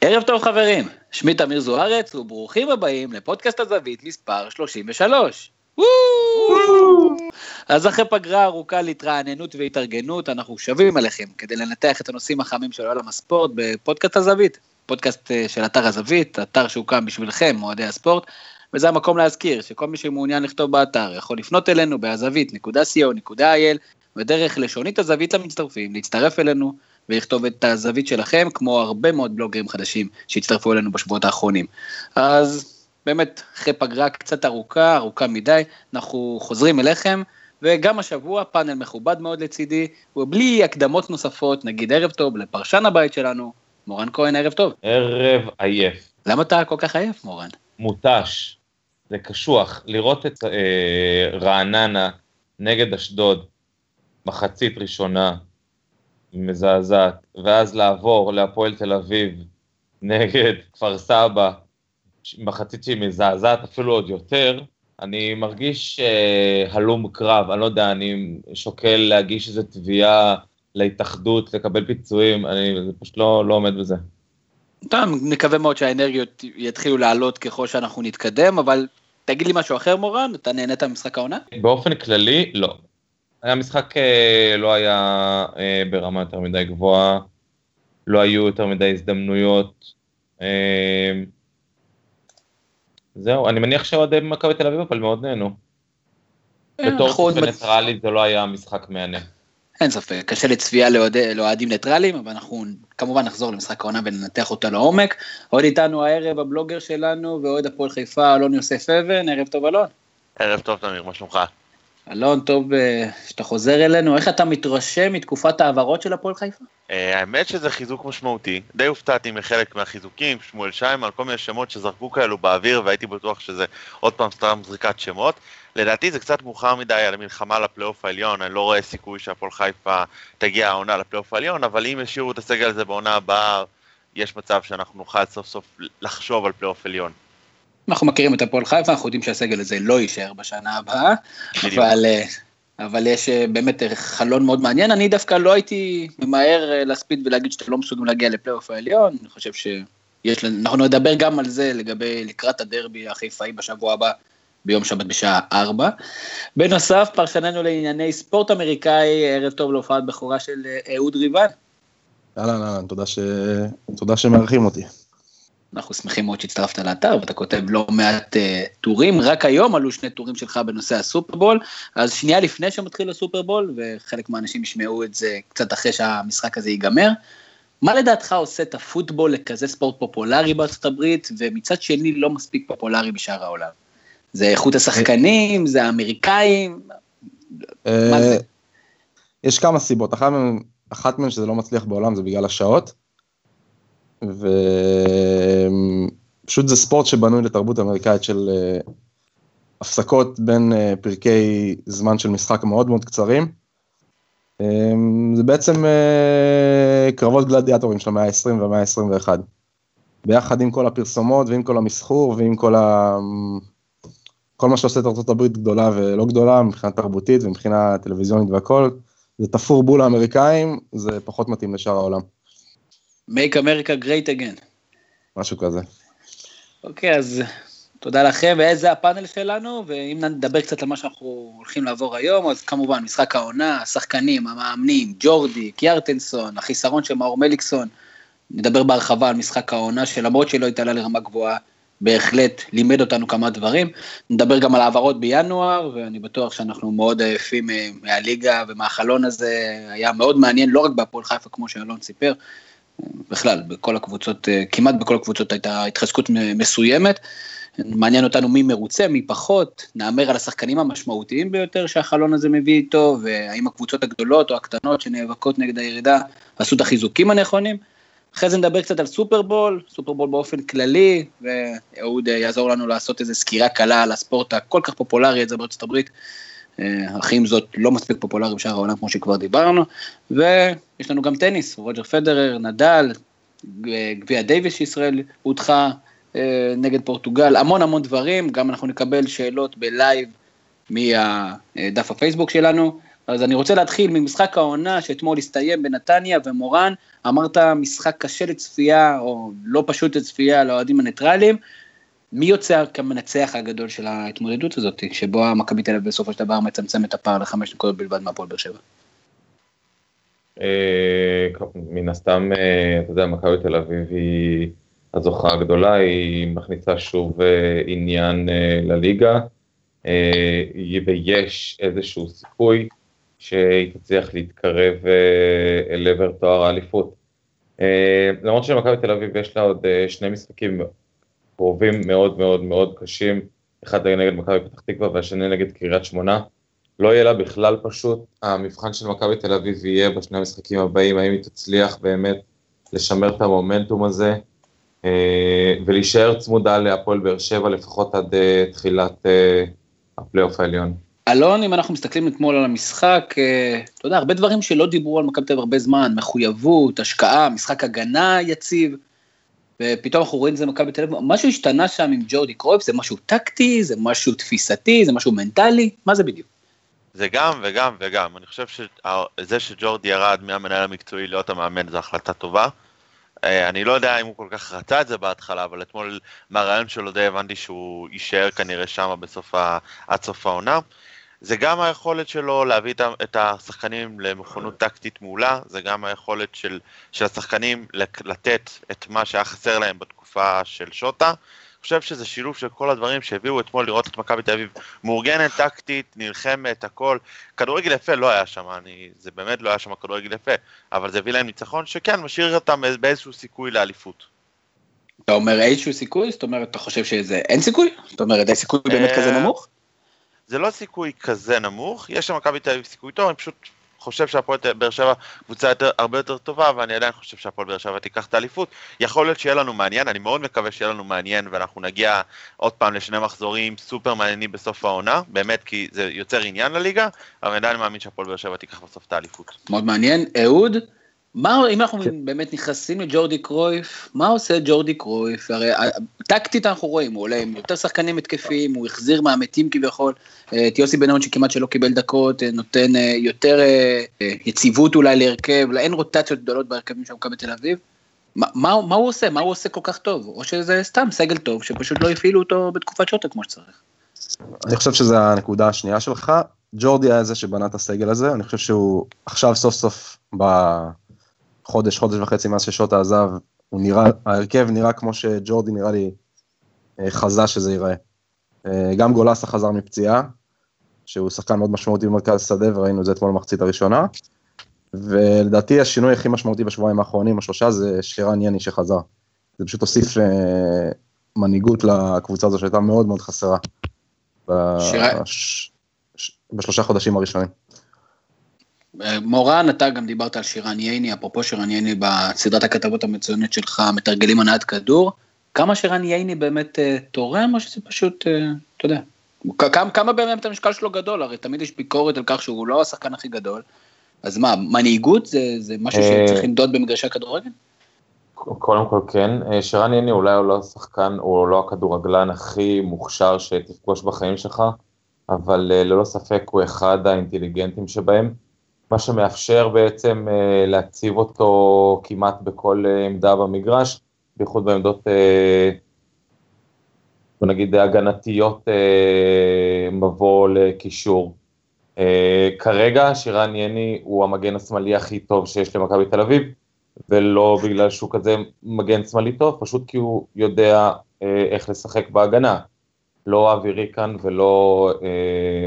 ערב טוב חברים, שמי תמיר זוארץ וברוכים הבאים לפודקאסט הזווית מספר 33. אז אחרי פגרה ארוכה להתרעננות והתארגנות, אנחנו שבים אליכם כדי לנתח את הנושאים החמים של עולם הספורט בפודקאסט הזווית, פודקאסט אה, של אתר הזווית, אתר שהוקם בשבילכם, אוהדי הספורט, וזה המקום להזכיר שכל מי שמעוניין לכתוב באתר יכול לפנות אלינו בהזווית.co.il ודרך לשונית הזווית למצטרפים, להצטרף אלינו ולכתוב את הזווית שלכם, כמו הרבה מאוד בלוגרים חדשים שהצטרפו אלינו בשבועות האחרונים. אז באמת, אחרי פגרה קצת ארוכה, ארוכה מדי, אנחנו חוזרים אליכם, וגם השבוע פאנל מכובד מאוד לצידי, ובלי הקדמות נוספות, נגיד ערב טוב לפרשן הבית שלנו, מורן כהן, ערב טוב. ערב עייף. למה אתה כל כך עייף, מורן? מותש. זה קשוח. לראות את אה, רעננה נגד אשדוד, מחצית ראשונה, מזעזעת, ואז לעבור להפועל תל אביב נגד כפר סבא, מחצית שהיא מזעזעת אפילו עוד יותר, אני מרגיש uh, הלום קרב, אני לא יודע, אני שוקל להגיש איזו תביעה להתאחדות, לקבל פיצויים, אני פשוט לא, לא עומד בזה. טוב, נקווה מאוד שהאנרגיות יתחילו לעלות ככל שאנחנו נתקדם, אבל תגיד לי משהו אחר מורן, אתה נהנית ממשחק העונה? באופן כללי, לא. המשחק אה, לא היה אה, ברמה יותר מדי גבוהה, לא היו יותר מדי הזדמנויות. אה, זהו, אני מניח שאוהדי מכבי תל אביב אבל מאוד נהנו. בתור צופה ניטרלי זה לא היה משחק מהנה. אין ספק, קשה לצפייה לאוהדים ניטרלים, אבל אנחנו כמובן נחזור למשחק העונה וננתח אותה לעומק. עוד איתנו הערב הבלוגר שלנו ואוהד הפועל חיפה, אלון יוסף אבן, ערב טוב אלון. ערב טוב תמיר, מה שלומך? אלון, טוב אה, שאתה חוזר אלינו, איך אתה מתרשם מתקופת העברות של הפועל חיפה? אה, האמת שזה חיזוק משמעותי, די הופתעתי מחלק מהחיזוקים, שמואל שיימן, כל מיני שמות שזרקו כאלו באוויר והייתי בטוח שזה עוד פעם סתם זריקת שמות. לדעתי זה קצת מאוחר מדי על המלחמה לפלייאוף העליון, אני לא רואה סיכוי שהפועל חיפה תגיע העונה לפלייאוף העליון, אבל אם ישאירו את הסגל הזה בעונה הבאה, יש מצב שאנחנו נוכל סוף סוף לחשוב על פלייאוף עליון. אנחנו מכירים את הפועל חיפה, אנחנו יודעים שהסגל הזה לא יישאר בשנה הבאה, אבל, אה, אבל יש אה, באמת חלון מאוד מעניין. אני דווקא לא הייתי ממהר אה, להספיד ולהגיד שאתם לא מסוגלים להגיע לפלייאוף העליון, אני חושב שיש, אנחנו נדבר גם על זה לגבי לקראת הדרבי החיפאי בשבוע הבא. ביום שבת בשעה 4. בנוסף, פרשננו לענייני ספורט אמריקאי, ערב טוב להופעת בכורה של אהוד ריבן. אהלן, אהלן, תודה, ש... תודה שמארחים אותי. אנחנו שמחים מאוד שהצטרפת לאתר ואתה כותב לא מעט uh, טורים, רק היום עלו שני טורים שלך בנושא הסופרבול, אז שנייה לפני שמתחיל הסופרבול, וחלק מהאנשים ישמעו את זה קצת אחרי שהמשחק הזה ייגמר, מה לדעתך עושה את הפוטבול לכזה ספורט פופולרי בארצות הברית, ומצד שני לא מספיק פופולרי בשאר העולם? זה איכות השחקנים, זה האמריקאים, מה זה? אה, יש כמה סיבות, אחת מהן שזה לא מצליח בעולם זה בגלל השעות. ופשוט זה ספורט שבנוי לתרבות אמריקאית של אה, הפסקות בין אה, פרקי זמן של משחק מאוד מאוד קצרים. אה, זה בעצם קרבות גלדיאטורים של המאה ה-20 והמאה ה-21. ביחד עם כל הפרסומות ועם כל המסחור ועם כל ה... כל מה שעושה את ארה"ב גדולה ולא גדולה מבחינה תרבותית ומבחינה טלוויזיונית והכל, זה תפור בול האמריקאים, זה פחות מתאים לשאר העולם. Make America great again. משהו כזה. אוקיי, אז תודה לכם, וזה הפאנל שלנו, ואם נדבר קצת על מה שאנחנו הולכים לעבור היום, אז כמובן, משחק העונה, השחקנים, המאמנים, ג'ורדי, קיארטנסון, החיסרון של מאור מליקסון, נדבר בהרחבה על משחק העונה, שלמרות שלא התעלה לרמה גבוהה, בהחלט לימד אותנו כמה דברים. נדבר גם על העברות בינואר, ואני בטוח שאנחנו מאוד עייפים אה, מהליגה ומהחלון הזה, היה מאוד מעניין, לא רק בהפועל חיפה, כמו שאלון סיפר, בכלל, בכל הקבוצות, אה, כמעט בכל הקבוצות הייתה התחזקות מסוימת. מעניין אותנו מי מרוצה, מי פחות, נאמר על השחקנים המשמעותיים ביותר שהחלון הזה מביא איתו, והאם הקבוצות הגדולות או הקטנות שנאבקות נגד הירידה עשו את החיזוקים הנכונים. אחרי זה נדבר קצת על סופרבול, סופרבול באופן כללי, ואהוד אה, יעזור לנו לעשות איזו סקירה קלה על הספורט הכל כך פופולרי הזה בארצות הברית, אך עם זאת לא מספיק פופולרי בשאר העולם כמו שכבר דיברנו, ויש לנו גם טניס, רוג'ר פדרר, נדל, גביע דייוויס שישראל הודחה אה, נגד פורטוגל, המון המון דברים, גם אנחנו נקבל שאלות בלייב מהדף הפייסבוק שלנו, אז אני רוצה להתחיל ממשחק העונה שאתמול הסתיים בנתניה ומורן, אמרת משחק קשה לצפייה, או לא פשוט לצפייה לאוהדים הניטרלים. מי יוצא כמנצח הגדול של ההתמודדות הזאת, שבו מכבי תל אביב בסופו של דבר מצמצם את הפער לחמש נקודות בלבד מהפועל באר שבע? אה, מן הסתם, אה, אתה יודע, מכבי תל אביב היא הזוכה הגדולה, היא מכניסה שוב אה, עניין לליגה, ויש איזשהו סיכוי שהיא תצליח להתקרב אל עבר תואר האליפות. למרות שלמכבי תל אביב יש לה עוד שני משחקים קרובים מאוד מאוד מאוד קשים, אחד נגד מכבי פתח תקווה והשני נגד קריית שמונה. לא יהיה לה בכלל פשוט, המבחן של מכבי תל אביב יהיה בשני המשחקים הבאים, האם היא תצליח באמת לשמר את המומנטום הזה אה, ולהישאר צמודה להפועל באר שבע לפחות עד אה, תחילת אה, הפלייאוף העליון. אלון, אם אנחנו מסתכלים אתמול על המשחק, אתה יודע, הרבה דברים שלא דיברו על מכבי תל אביב הרבה זמן, מחויבות, השקעה, משחק הגנה יציב, ופתאום אנחנו רואים את זה במכבי תל אביב, משהו השתנה שם עם ג'ורדי קרויף, זה משהו טקטי, זה משהו תפיסתי, זה משהו מנטלי, מה זה בדיוק? זה גם וגם וגם. אני חושב שזה שג'ורדי ירד מהמנהל המקצועי להיות המאמן זו החלטה טובה. אה, אני לא יודע אם הוא כל כך רצה את זה בהתחלה, אבל אתמול מהרעיון שלו די הבנתי שהוא יישאר כנראה שם בסוף. עד סוף העונה. זה גם היכולת שלו להביא את השחקנים למכונות טקטית מעולה, זה גם היכולת של, של השחקנים לתת את מה שהיה חסר להם בתקופה של שוטה. אני חושב שזה שילוב של כל הדברים שהביאו אתמול לראות את מכבי תל אביב מאורגנת, טקטית, נלחמת, הכל. כדורגל יפה לא היה שם, אני, זה באמת לא היה שם כדורגל יפה, אבל זה הביא להם ניצחון שכן, משאיר אותם באיזשהו סיכוי לאליפות. אתה אומר איזשהו סיכוי? זאת אומרת, אתה חושב שזה אין סיכוי? זאת אומרת, הסיכוי באמת כזה אה, נמוך? זה לא סיכוי כזה נמוך, יש למכבי תל אביב סיכוי טוב, אני פשוט חושב שהפועל באר שבע קבוצה יותר, הרבה יותר טובה, ואני עדיין חושב שהפועל באר שבע תיקח את האליפות. יכול להיות שיהיה לנו מעניין, אני מאוד מקווה שיהיה לנו מעניין, ואנחנו נגיע עוד פעם לשני מחזורים סופר מעניינים בסוף העונה, באמת, כי זה יוצר עניין לליגה, אבל אני עדיין מאמין שהפועל באר שבע תיקח בסוף את האליפות. מאוד מעניין. אהוד, מה, אם אנחנו כן. באמת נכנסים לג'ורדי קרויף, מה עושה ג'ורדי קרויף? הרי אה, טקטית אנחנו רואים, הוא עולה עם יותר שחקנים התקפיים, הוא החזיר מהמתים כביכול, אה, את יוסי בן שקמט שלא קיבל דקות, אה, נותן יותר יציבות אולי להרכב, אין רוטציות גדולות בהרכבים של מכבי תל אביב. מה, מה, מה הוא עושה? מה הוא עושה כל כך טוב? או שזה סתם סגל טוב, שפשוט לא הפעילו אותו בתקופת שוטה כמו שצריך. אני חושב שזו הנקודה השנייה שלך. ג'ורדי היה זה שבנה את הסגל הזה, אני חושב שהוא עכשיו סוף סוף ב... חודש, חודש וחצי מאז ששוטה עזב, הוא נראה, ההרכב נראה כמו שג'ורדי נראה לי אה, חזה שזה ייראה. אה, גם גולסה חזר מפציעה, שהוא שחקן מאוד משמעותי במרכז השדה, וראינו את זה אתמול במחצית הראשונה. ולדעתי השינוי הכי משמעותי בשבועיים האחרונים, השלושה, זה שירן יני שחזר. זה פשוט הוסיף אה, מנהיגות לקבוצה הזו שהייתה מאוד מאוד חסרה. בש... בשלושה חודשים הראשונים. מורן, אתה גם דיברת על שירן ייני, אפרופו שירן ייני בסדרת הכתבות המצוינת שלך, מתרגלים הנעת כדור. כמה שירן ייני באמת uh, תורם, או שזה פשוט, uh, אתה יודע, כמה, כמה באמת המשקל שלו גדול? הרי תמיד יש ביקורת על כך שהוא לא השחקן הכי גדול. אז מה, מנהיגות זה, זה משהו אה, שצריך למדוד במגרשי הכדורגל? קודם כל כן, שרן ייני אולי הוא לא השחקן, הוא לא הכדורגלן הכי מוכשר שתפגוש בחיים שלך, אבל ללא ספק הוא אחד האינטליגנטים שבהם. מה שמאפשר בעצם אה, להציב אותו כמעט בכל אה, עמדה במגרש, בייחוד בעמדות, אה, בוא נגיד, הגנתיות מבוא לקישור. כרגע שירן יני הוא המגן השמאלי הכי טוב שיש למכבי תל אביב, ולא בגלל שהוא כזה מגן שמאלי טוב, פשוט כי הוא יודע איך לשחק בהגנה. לא אבי ריקן ולא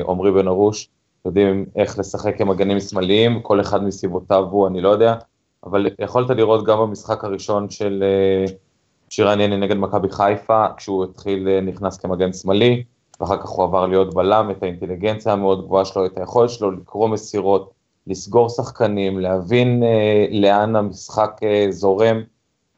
עמרי בן ארוש. יודעים איך לשחק עם מגנים שמאליים, כל אחד מסיבותיו הוא, אני לא יודע, אבל יכולת לראות גם במשחק הראשון של אה, שירן יני נגד מכבי חיפה, כשהוא התחיל, אה, נכנס כמגן שמאלי, ואחר כך הוא עבר להיות בלם, את האינטליגנציה המאוד גבוהה שלו, את היכולת שלו לקרוא מסירות, לסגור שחקנים, להבין אה, לאן המשחק אה, זורם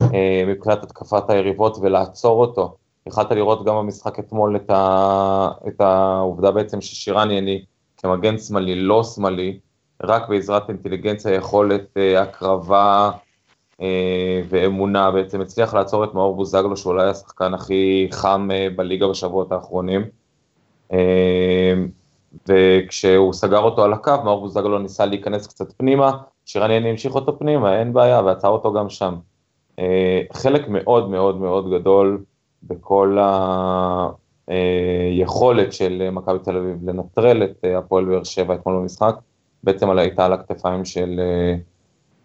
אה, מבחינת התקפת היריבות ולעצור אותו. יכלת לראות גם במשחק אתמול את, ה, את העובדה בעצם ששירן יני כמגן שמאלי, לא שמאלי, רק בעזרת אינטליגנציה, יכולת אה, הקרבה אה, ואמונה, בעצם הצליח לעצור את מאור בוזגלו, שאולי השחקן הכי חם אה, בליגה בשבועות האחרונים. וכשהוא סגר אותו על הקו, מאור בוזגלו ניסה להיכנס קצת פנימה, יני המשיך אותו פנימה, אין בעיה, ועצר אותו גם שם. אה, חלק מאוד מאוד מאוד גדול בכל היכולת של מכבי תל אביב לנטרל את הפועל באר שבע אתמול במשחק, בעצם הייתה על הכתפיים של,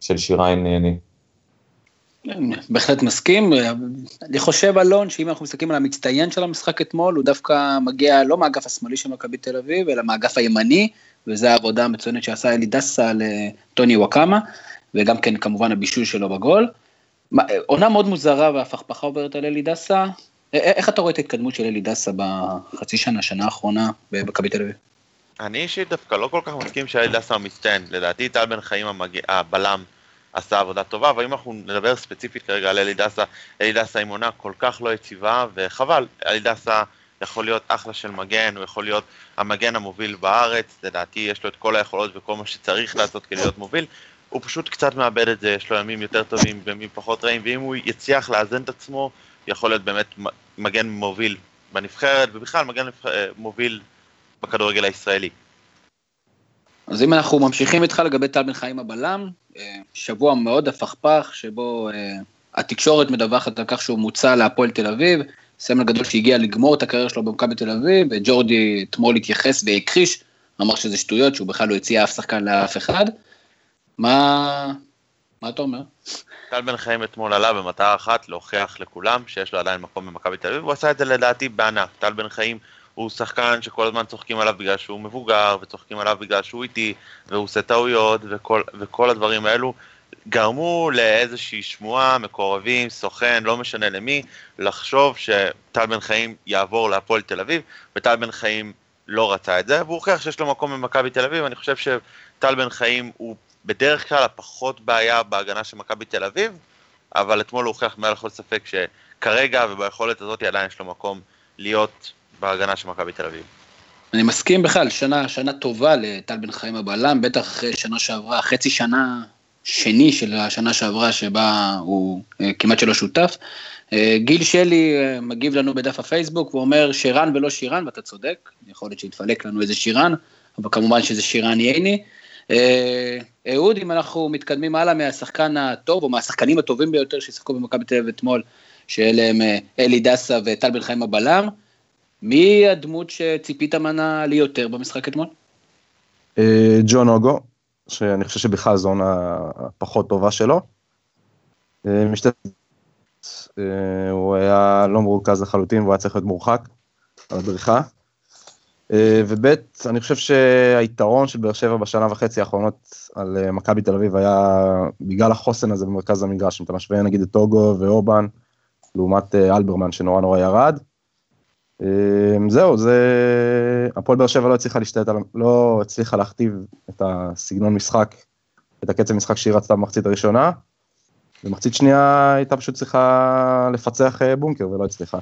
של שירן יני. בהחלט מסכים, אני חושב אלון שאם אנחנו מסתכלים על המצטיין של המשחק אתמול, הוא דווקא מגיע לא מהאגף השמאלי של מכבי תל אביב, אלא מהאגף הימני, וזו העבודה המצוינת שעשה אלי דסה לטוני וואקמה, וגם כן כמובן הבישול שלו בגול. עונה מאוד מוזרה והפכפכה עוברת על אלי דסה, איך אתה רואה את ההתקדמות של אלי דסה בחצי שנה, שנה האחרונה במכבי תל אביב? אני אישית דווקא לא כל כך מסכים שאלי דסה הוא מצטיין, לדעתי טל בן חיים המג... הבלם. עשה עבודה טובה, אבל אם אנחנו נדבר ספציפית כרגע על אלי דסה, אלי דסה עם עונה כל כך לא יציבה, וחבל, אלי דסה יכול להיות אחלה של מגן, הוא יכול להיות המגן המוביל בארץ, לדעתי יש לו את כל היכולות וכל מה שצריך לעשות כדי להיות מוביל, הוא פשוט קצת מאבד את זה, יש לו ימים יותר טובים וימים פחות רעים, ואם הוא יצליח לאזן את עצמו, יכול להיות באמת מגן מוביל בנבחרת, ובכלל מגן מוביל בכדורגל הישראלי. אז אם אנחנו ממשיכים איתך לגבי טל בן חיים הבלם, אה, שבוע מאוד הפכפך, שבו אה, התקשורת מדווחת על כך שהוא מוצע להפועל תל אביב, סמל גדול שהגיע לגמור את הקריירה שלו במכבי תל אביב, וג'ורדי אתמול התייחס והכחיש, אמר שזה שטויות, שהוא בכלל לא הציע אף שחקן לאף אחד. מה, מה אתה אומר? טל בן חיים אתמול עלה במטרה אחת, להוכיח לכולם שיש לו עדיין מקום במכבי תל אביב, הוא עשה את זה לדעתי בענק. טל בן חיים הוא שחקן שכל הזמן צוחקים עליו בגלל שהוא מבוגר, וצוחקים עליו בגלל שהוא איטי, והוא עושה טעויות, וכל, וכל הדברים האלו גרמו לאיזושהי שמועה, מקורבים, סוכן, לא משנה למי, לחשוב שטל בן חיים יעבור להפועל תל אביב, וטל בן חיים לא רצה את זה, והוא הוכיח שיש לו מקום במכבי תל אביב, אני חושב שטל בן חיים הוא בדרך כלל הפחות בעיה בהגנה של מכבי תל אביב, אבל אתמול הוא הוכיח מעל לכל ספק שכרגע וביכולת הזאת עדיין יש לו מקום להיות בהגנה של מכבי תל אביב. אני מסכים בכלל, שנה, שנה טובה לטל בן חיים הבלם, בטח אחרי שנה שעברה, חצי שנה שני של השנה שעברה שבה הוא אה, כמעט שלא שותף. אה, גיל שלי אה, מגיב לנו בדף הפייסבוק ואומר שירן ולא שירן, ואתה צודק, יכול להיות שיתפלק לנו איזה שירן, אבל כמובן שזה שירן ייני. אהוד, אם אנחנו מתקדמים הלאה מהשחקן הטוב, או מהשחקנים הטובים ביותר ששיחקו במכבי תל אביב אתמול, שאלה הם אלי דסה וטל בן חיים הבלם, מי הדמות שציפית ממנה לי יותר במשחק אתמול? אה, ג'ון אוגו, שאני חושב שבכלל זו עונה הפחות טובה שלו. אה, אה, הוא היה לא מרוכז לחלוטין והוא היה צריך להיות מורחק על הדריכה. וב' אני חושב שהיתרון של באר שבע בשנה וחצי האחרונות על מכבי תל אביב היה בגלל החוסן הזה במרכז המגרש, אם אתה משווה נגיד את טוגו ואובן, לעומת אלברמן שנורא נורא ירד. זהו, זה... הפועל באר שבע לא הצליחה להשתלט, לא הצליחה להכתיב את הסגנון משחק, את הקצב משחק שהיא רצתה במחצית הראשונה. במחצית שנייה הייתה פשוט צריכה לפצח אה, בונקר ולא הצליחה.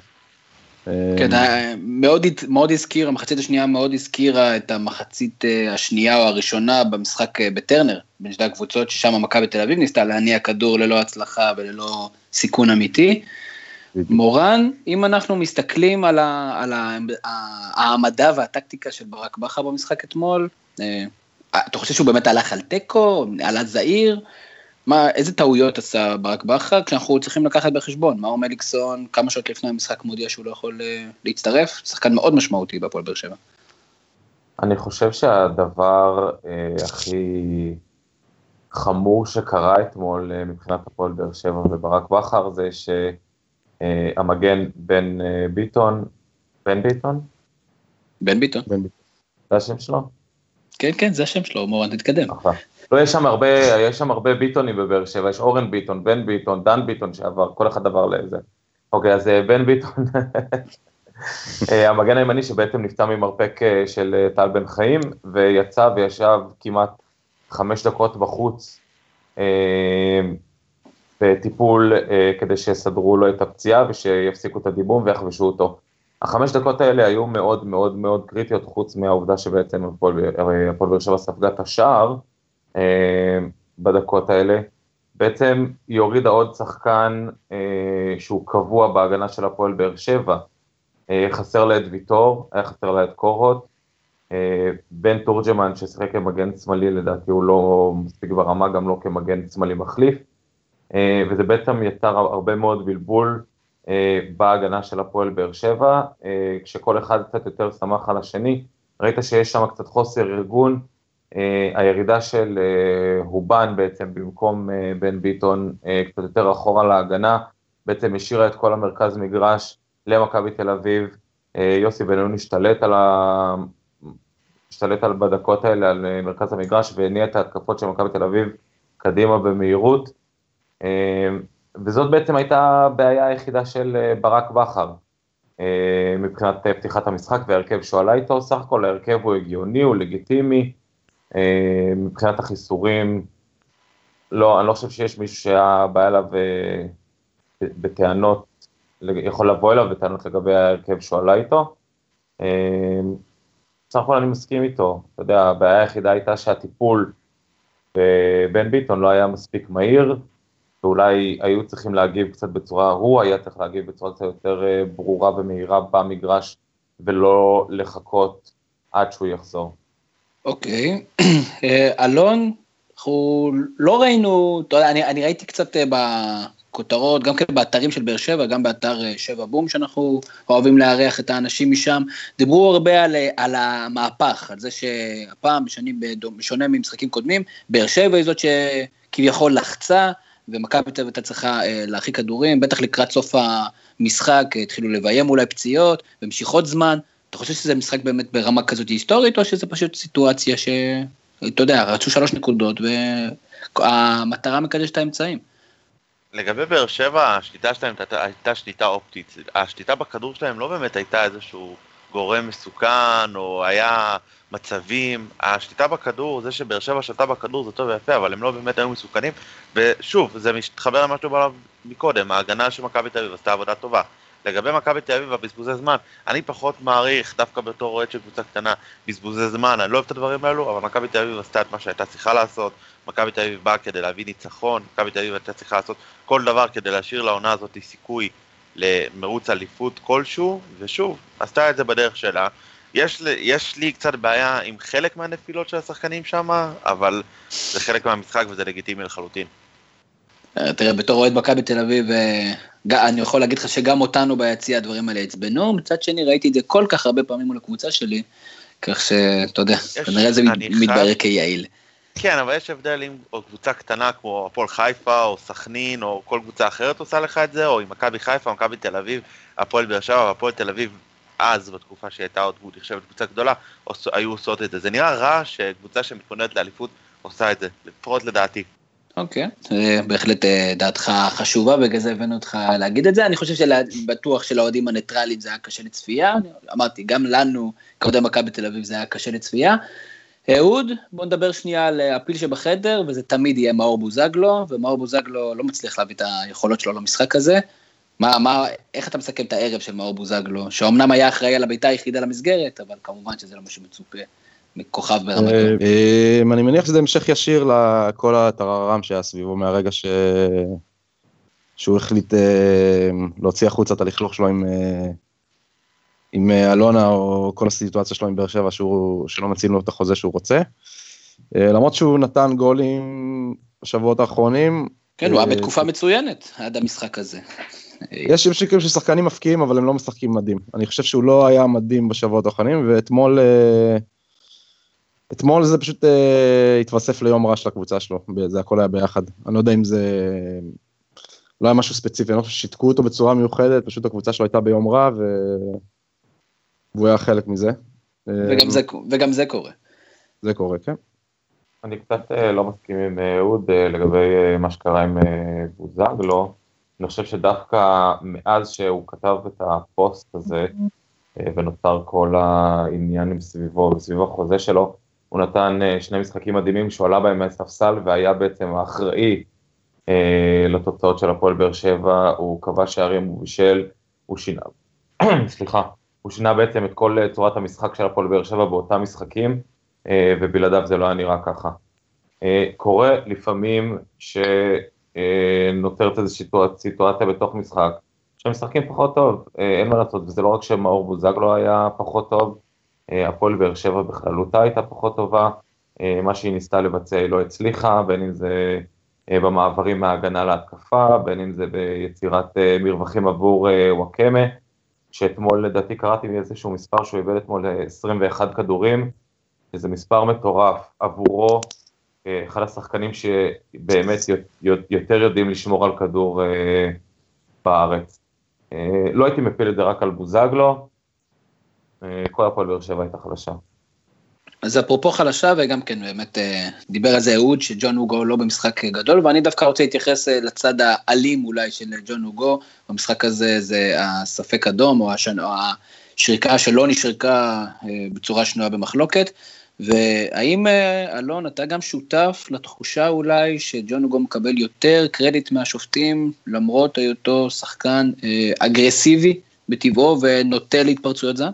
כן, אמ, מאוד, מאוד הזכיר, המחצית השנייה מאוד הזכירה את המחצית אה, השנייה או הראשונה במשחק אה, בטרנר, בין שתי הקבוצות, ששם מכבי תל אביב ניסתה להניע כדור ללא הצלחה וללא סיכון אמיתי. מורן, אם אנחנו מסתכלים על, ה, על ה, העמדה והטקטיקה של ברק בכר במשחק אתמול, אה, אתה חושב שהוא באמת הלך על תיקו, עלה זעיר? מה, איזה טעויות עשה ברק בכר כשאנחנו צריכים לקחת בחשבון? מאור מליקסון כמה שעות לפני המשחק מודיע שהוא לא יכול אה, להצטרף? שחקן מאוד משמעותי בהפועל באר שבע. אני חושב שהדבר אה, הכי חמור שקרה אתמול אה, מבחינת הפועל באר שבע וברק בכר זה ש... אה, בן אה, ביטון, בן ביטון? בן ביטון. זה השם שלו? כן, כן, זה השם שלו, מורן, תתקדם. לא, יש שם הרבה, יש שם הרבה ביטונים בבאר שבע, יש אורן ביטון, בן ביטון, דן ביטון שעבר, כל אחד עבר לזה. אוקיי, אז אה, בן ביטון, המגן הימני שבעצם נפצע ממרפק של טל בן חיים, ויצא וישב כמעט חמש דקות בחוץ, בטיפול אה, כדי שיסדרו לו את הפציעה ושיפסיקו את הדיבום ויחבשו אותו. החמש דקות האלה היו מאוד מאוד מאוד קריטיות, חוץ מהעובדה שבעצם הפועל באר שבע ספגה את השער אה, בדקות האלה. בעצם היא הורידה עוד שחקן אה, שהוא קבוע בהגנה של הפועל באר שבע. אה, חסר לה את ויטור, היה חסר לה את קורות, בן תורג'מן ששיחק כמגן שמאלי לדעתי הוא לא מספיק ברמה גם לא כמגן שמאלי מחליף וזה בעצם יצר הרבה מאוד בלבול בהגנה של הפועל באר שבע כשכל אחד קצת יותר שמח על השני ראית שיש שם קצת חוסר ארגון הירידה של הובן בעצם במקום בן ביטון קצת יותר אחורה להגנה בעצם השאירה את כל המרכז מגרש למכבי תל אביב, יוסי בן נון השתלט על, ה... השתלט על בדקות האלה על מרכז המגרש והניע את ההתקפות של מכבי תל אביב קדימה במהירות, וזאת בעצם הייתה הבעיה היחידה של ברק בכר מבחינת פתיחת המשחק והרכב שהוא עלה איתו, סך הכל ההרכב הוא הגיוני, הוא לגיטימי, מבחינת החיסורים, לא, אני לא חושב שיש מישהו שהיה בא אליו בטענות, יכול לבוא אליו בטענות לגבי ההרכב שהוא עלה איתו. בסך הכל אני מסכים איתו, אתה יודע, הבעיה היחידה הייתה שהטיפול בבן ביטון לא היה מספיק מהיר, ואולי היו צריכים להגיב קצת בצורה, הוא היה צריך להגיב בצורה קצת יותר ברורה ומהירה במגרש, ולא לחכות עד שהוא יחזור. אוקיי, אלון, אנחנו לא ראינו, אתה אני, אני ראיתי קצת בכותרות, גם כן באתרים של באר שבע, גם באתר שבע בום, שאנחנו אוהבים לארח את האנשים משם, דיברו הרבה על, על המהפך, על זה שהפעם, בשנים, בשונה ממשחקים קודמים, באר שבע היא זאת שכביכול לחצה, ומכבי תל אביב הייתה צריכה להרחיק כדורים, בטח לקראת סוף המשחק התחילו לביים אולי פציעות ומשיכות זמן. אתה חושב שזה משחק באמת ברמה כזאת היסטורית, או שזה פשוט סיטואציה ש... אתה יודע, רצו שלוש נקודות, והמטרה מקדשת את האמצעים. לגבי באר שבע, השליטה שלהם הייתה שליטה אופטית. השליטה בכדור שלהם לא באמת הייתה איזשהו גורם מסוכן, או היה מצבים. השליטה בכדור, זה שבאר שבע שלטה בכדור זה טוב ויפה, אבל הם לא באמת היו מסוכנים. ושוב, זה מתחבר למה שדובר עליו מקודם, ההגנה של מכבי תל אביב עשתה עבודה טובה. לגבי מכבי תל אביב והבזבוזי זמן, אני פחות מעריך, דווקא בתור אוהד של קבוצה קטנה, בזבוזי זמן, אני לא אוהב את הדברים האלו, אבל מכבי תל אביב עשתה את מה שהייתה צריכה לעשות, מכבי תל אביב באה כדי להביא ניצחון, מכבי תל אביב הייתה צריכה לעשות כל דבר כדי להשאיר לעונה הזאת סיכוי למרוץ אליפות כלשהו, ושוב, עשתה את זה בדרך שלה. יש, יש לי קצת בעיה עם חלק מהנפילות של השחקנים שם, אבל זה חלק מהמשחק וזה לגיטימי לחלוטין. תראה, בתור אוהד מכבי תל אביב, אני יכול להגיד לך שגם אותנו ביציע הדברים האלה עצבנו, מצד שני ראיתי את זה כל כך הרבה פעמים מול הקבוצה שלי, כך שאתה יודע, כנראה זה מתברר כיעיל. כן, אבל יש הבדל אם קבוצה קטנה כמו הפועל חיפה או סכנין או כל קבוצה אחרת עושה לך את זה, או אם מכבי חיפה, מכבי תל אביב, הפועל באר שבע והפועל תל אביב אז, בתקופה שהייתה עוד נחשבת קבוצה גדולה, היו עושות את זה. זה נראה רע שקבוצה שמתכוננת לאליפות עושה את זה, לפחות לדעתי. אוקיי, בהחלט דעתך חשובה, בגלל זה הבאנו אותך להגיד את זה. אני חושב שבטוח שלאוהדים הניטרלים זה היה קשה לצפייה. אמרתי, גם לנו, כאוהדי מכבי תל אביב, זה היה קשה לצפייה. אהוד, בוא נדבר שנייה על הפיל שבחדר, וזה תמיד יהיה מאור בוזגלו, ומאור בוזגלו לא מצליח להביא את היכולות שלו למשחק הזה. מה, מה, איך אתה מסכם את הערב של מאור בוזגלו, שאומנם היה אחראי על הביתה היחידה למסגרת, אבל כמובן שזה לא מה שמצופה. מכוכב ברמת... אני מניח שזה המשך ישיר לכל הטררם שהיה סביבו מהרגע ש... שהוא החליט להוציא החוצה את הלכלוך שלו עם, עם אלונה, או כל הסיטואציה שלו עם באר שבע, שהוא, שלא מציעים לו את החוזה שהוא רוצה. למרות שהוא נתן גולים בשבועות האחרונים. כן, הוא היה בתקופה מצוינת עד המשחק הזה. יש מקרים ששחקנים מפקיעים, אבל הם לא משחקים מדהים. אני חושב שהוא לא היה מדהים בשבועות האחרונים, ואתמול... אתמול זה פשוט אה, התווסף ליום רע של הקבוצה שלו, זה הכל היה ביחד. אני לא יודע אם זה... לא היה משהו ספציפי, אני לא חושב ששיתקו אותו בצורה מיוחדת, פשוט הקבוצה שלו הייתה ביום רע, ו... והוא היה חלק מזה. וגם זה, וגם זה קורה. זה קורה, כן. אני קצת לא מסכים עם אהוד לגבי מה שקרה עם בוזגלו. אני חושב שדווקא מאז שהוא כתב את הפוסט הזה, ונוצר כל העניין סביבו וסביב החוזה שלו, הוא נתן שני משחקים מדהימים שהוא עלה בהם מהספסל והיה בעצם האחראי אה, לתוצאות של הפועל באר שבע, הוא קבע שערים, הוא בישל, הוא שינה, סליחה, הוא שינה בעצם את כל צורת המשחק של הפועל באר שבע באותם משחקים, אה, ובלעדיו זה לא היה נראה ככה. אה, קורה לפעמים שנוצרת איזושהי סיטואציה בתוך משחק, שמשחקים פחות טוב, אין מה לעשות, וזה לא רק שמאור בוזגלו היה פחות טוב, הפועל באר שבע בכללותה הייתה פחות טובה, מה שהיא ניסתה לבצע היא לא הצליחה, בין אם זה במעברים מההגנה להתקפה, בין אם זה ביצירת מרווחים עבור וואקמה, שאתמול לדעתי קראתי מאיזשהו מספר שהוא איבד אתמול 21 כדורים, שזה מספר מטורף עבורו, אחד השחקנים שבאמת יותר יודעים לשמור על כדור בארץ. לא הייתי מפיל את זה רק על בוזגלו, כל הפועל באר שבע הייתה חלשה. אז אפרופו חלשה, וגם כן באמת דיבר על זה אהוד, שג'ון הוגו לא במשחק גדול, ואני דווקא רוצה להתייחס לצד האלים אולי של ג'ון הוגו, במשחק הזה זה הספק אדום, או, השריקה שלא נשרקה בצורה שנויה במחלוקת. והאם אלון, אתה גם שותף לתחושה אולי שג'ון הוגו מקבל יותר קרדיט מהשופטים, למרות היותו שחקן אגרסיבי בטבעו ונוטה להתפרצויות זעם?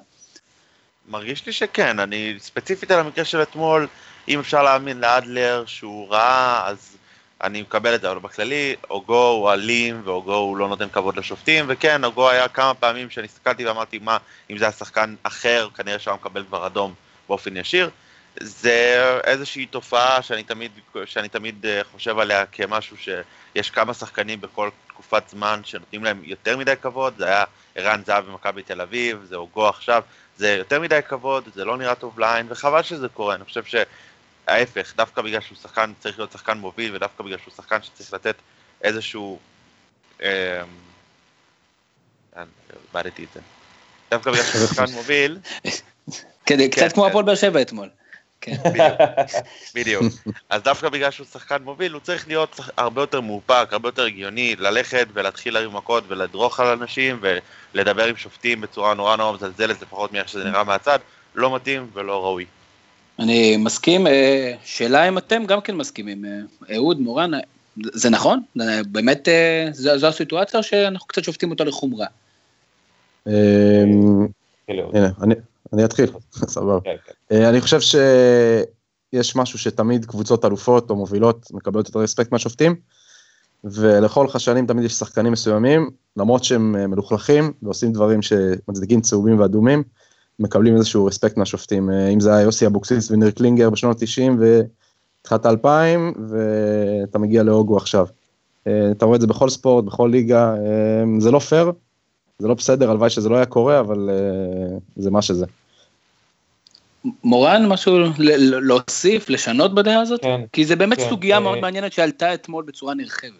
מרגיש לי שכן, אני ספציפית על המקרה של אתמול, אם אפשר להאמין לאדלר שהוא רע, אז אני מקבל את זה, אבל בכללי, אוגו הוא אלים, ואוגו הוא לא נותן כבוד לשופטים, וכן, אוגו היה כמה פעמים שאני הסתכלתי ואמרתי, מה, אם זה היה שחקן אחר, כנראה שהוא מקבל כבר אדום באופן ישיר. זה איזושהי תופעה שאני תמיד, שאני תמיד אה, חושב עליה כמשהו שיש כמה שחקנים בכל תקופת זמן שנותנים להם יותר מדי כבוד, זה היה ערן זהב במכבי תל אביב, זה אוגו עכשיו, זה יותר מדי כבוד, זה לא נראה טוב לעין, וחבל שזה קורה, אני חושב שההפך, דווקא בגלל שהוא שחקן, צריך להיות שחקן מוביל, ודווקא בגלל שהוא שחקן שצריך לתת איזשהו... אה, איבדתי את זה. דווקא בגלל שהוא שחקן מוביל... כן, קצת כמו הפועל באר שבע אתמול. כן. בדיוק. אז דווקא בגלל שהוא שחקן מוביל, הוא צריך להיות הרבה יותר מאופק, הרבה יותר הגיוני, ללכת ולהתחיל להרים מכות ולדרוך על אנשים ולדבר עם שופטים בצורה נורא נורא מזלזלת, לפחות מאיך שזה נראה מהצד, לא מתאים ולא ראוי. אני מסכים, אה, שאלה אם אתם גם כן מסכימים, אה, אהוד, מורן, זה נכון? באמת אה, זו הסיטואציה או שאנחנו קצת שופטים אותה לחומרה? הנה, אני אתחיל, סבבה. כן, כן. אני חושב שיש משהו שתמיד קבוצות אלופות או מובילות מקבלות יותר רספקט מהשופטים, ולאורך השנים תמיד יש שחקנים מסוימים, למרות שהם מלוכלכים ועושים דברים שמצדיקים צהובים ואדומים, מקבלים איזשהו רספקט מהשופטים, אם זה היה יוסי אבוקסיס וניר קלינגר בשנות 90 והתחלת 2000, ואתה מגיע להוגו עכשיו. אתה רואה את זה בכל ספורט, בכל ליגה, זה לא פייר, זה לא בסדר, הלוואי שזה לא היה קורה, אבל זה מה שזה. מורן, משהו להוסיף, לשנות בדעה הזאת? כן. כי זה באמת כן, סוגיה מאוד מעניינת שעלתה אתמול בצורה נרחבת.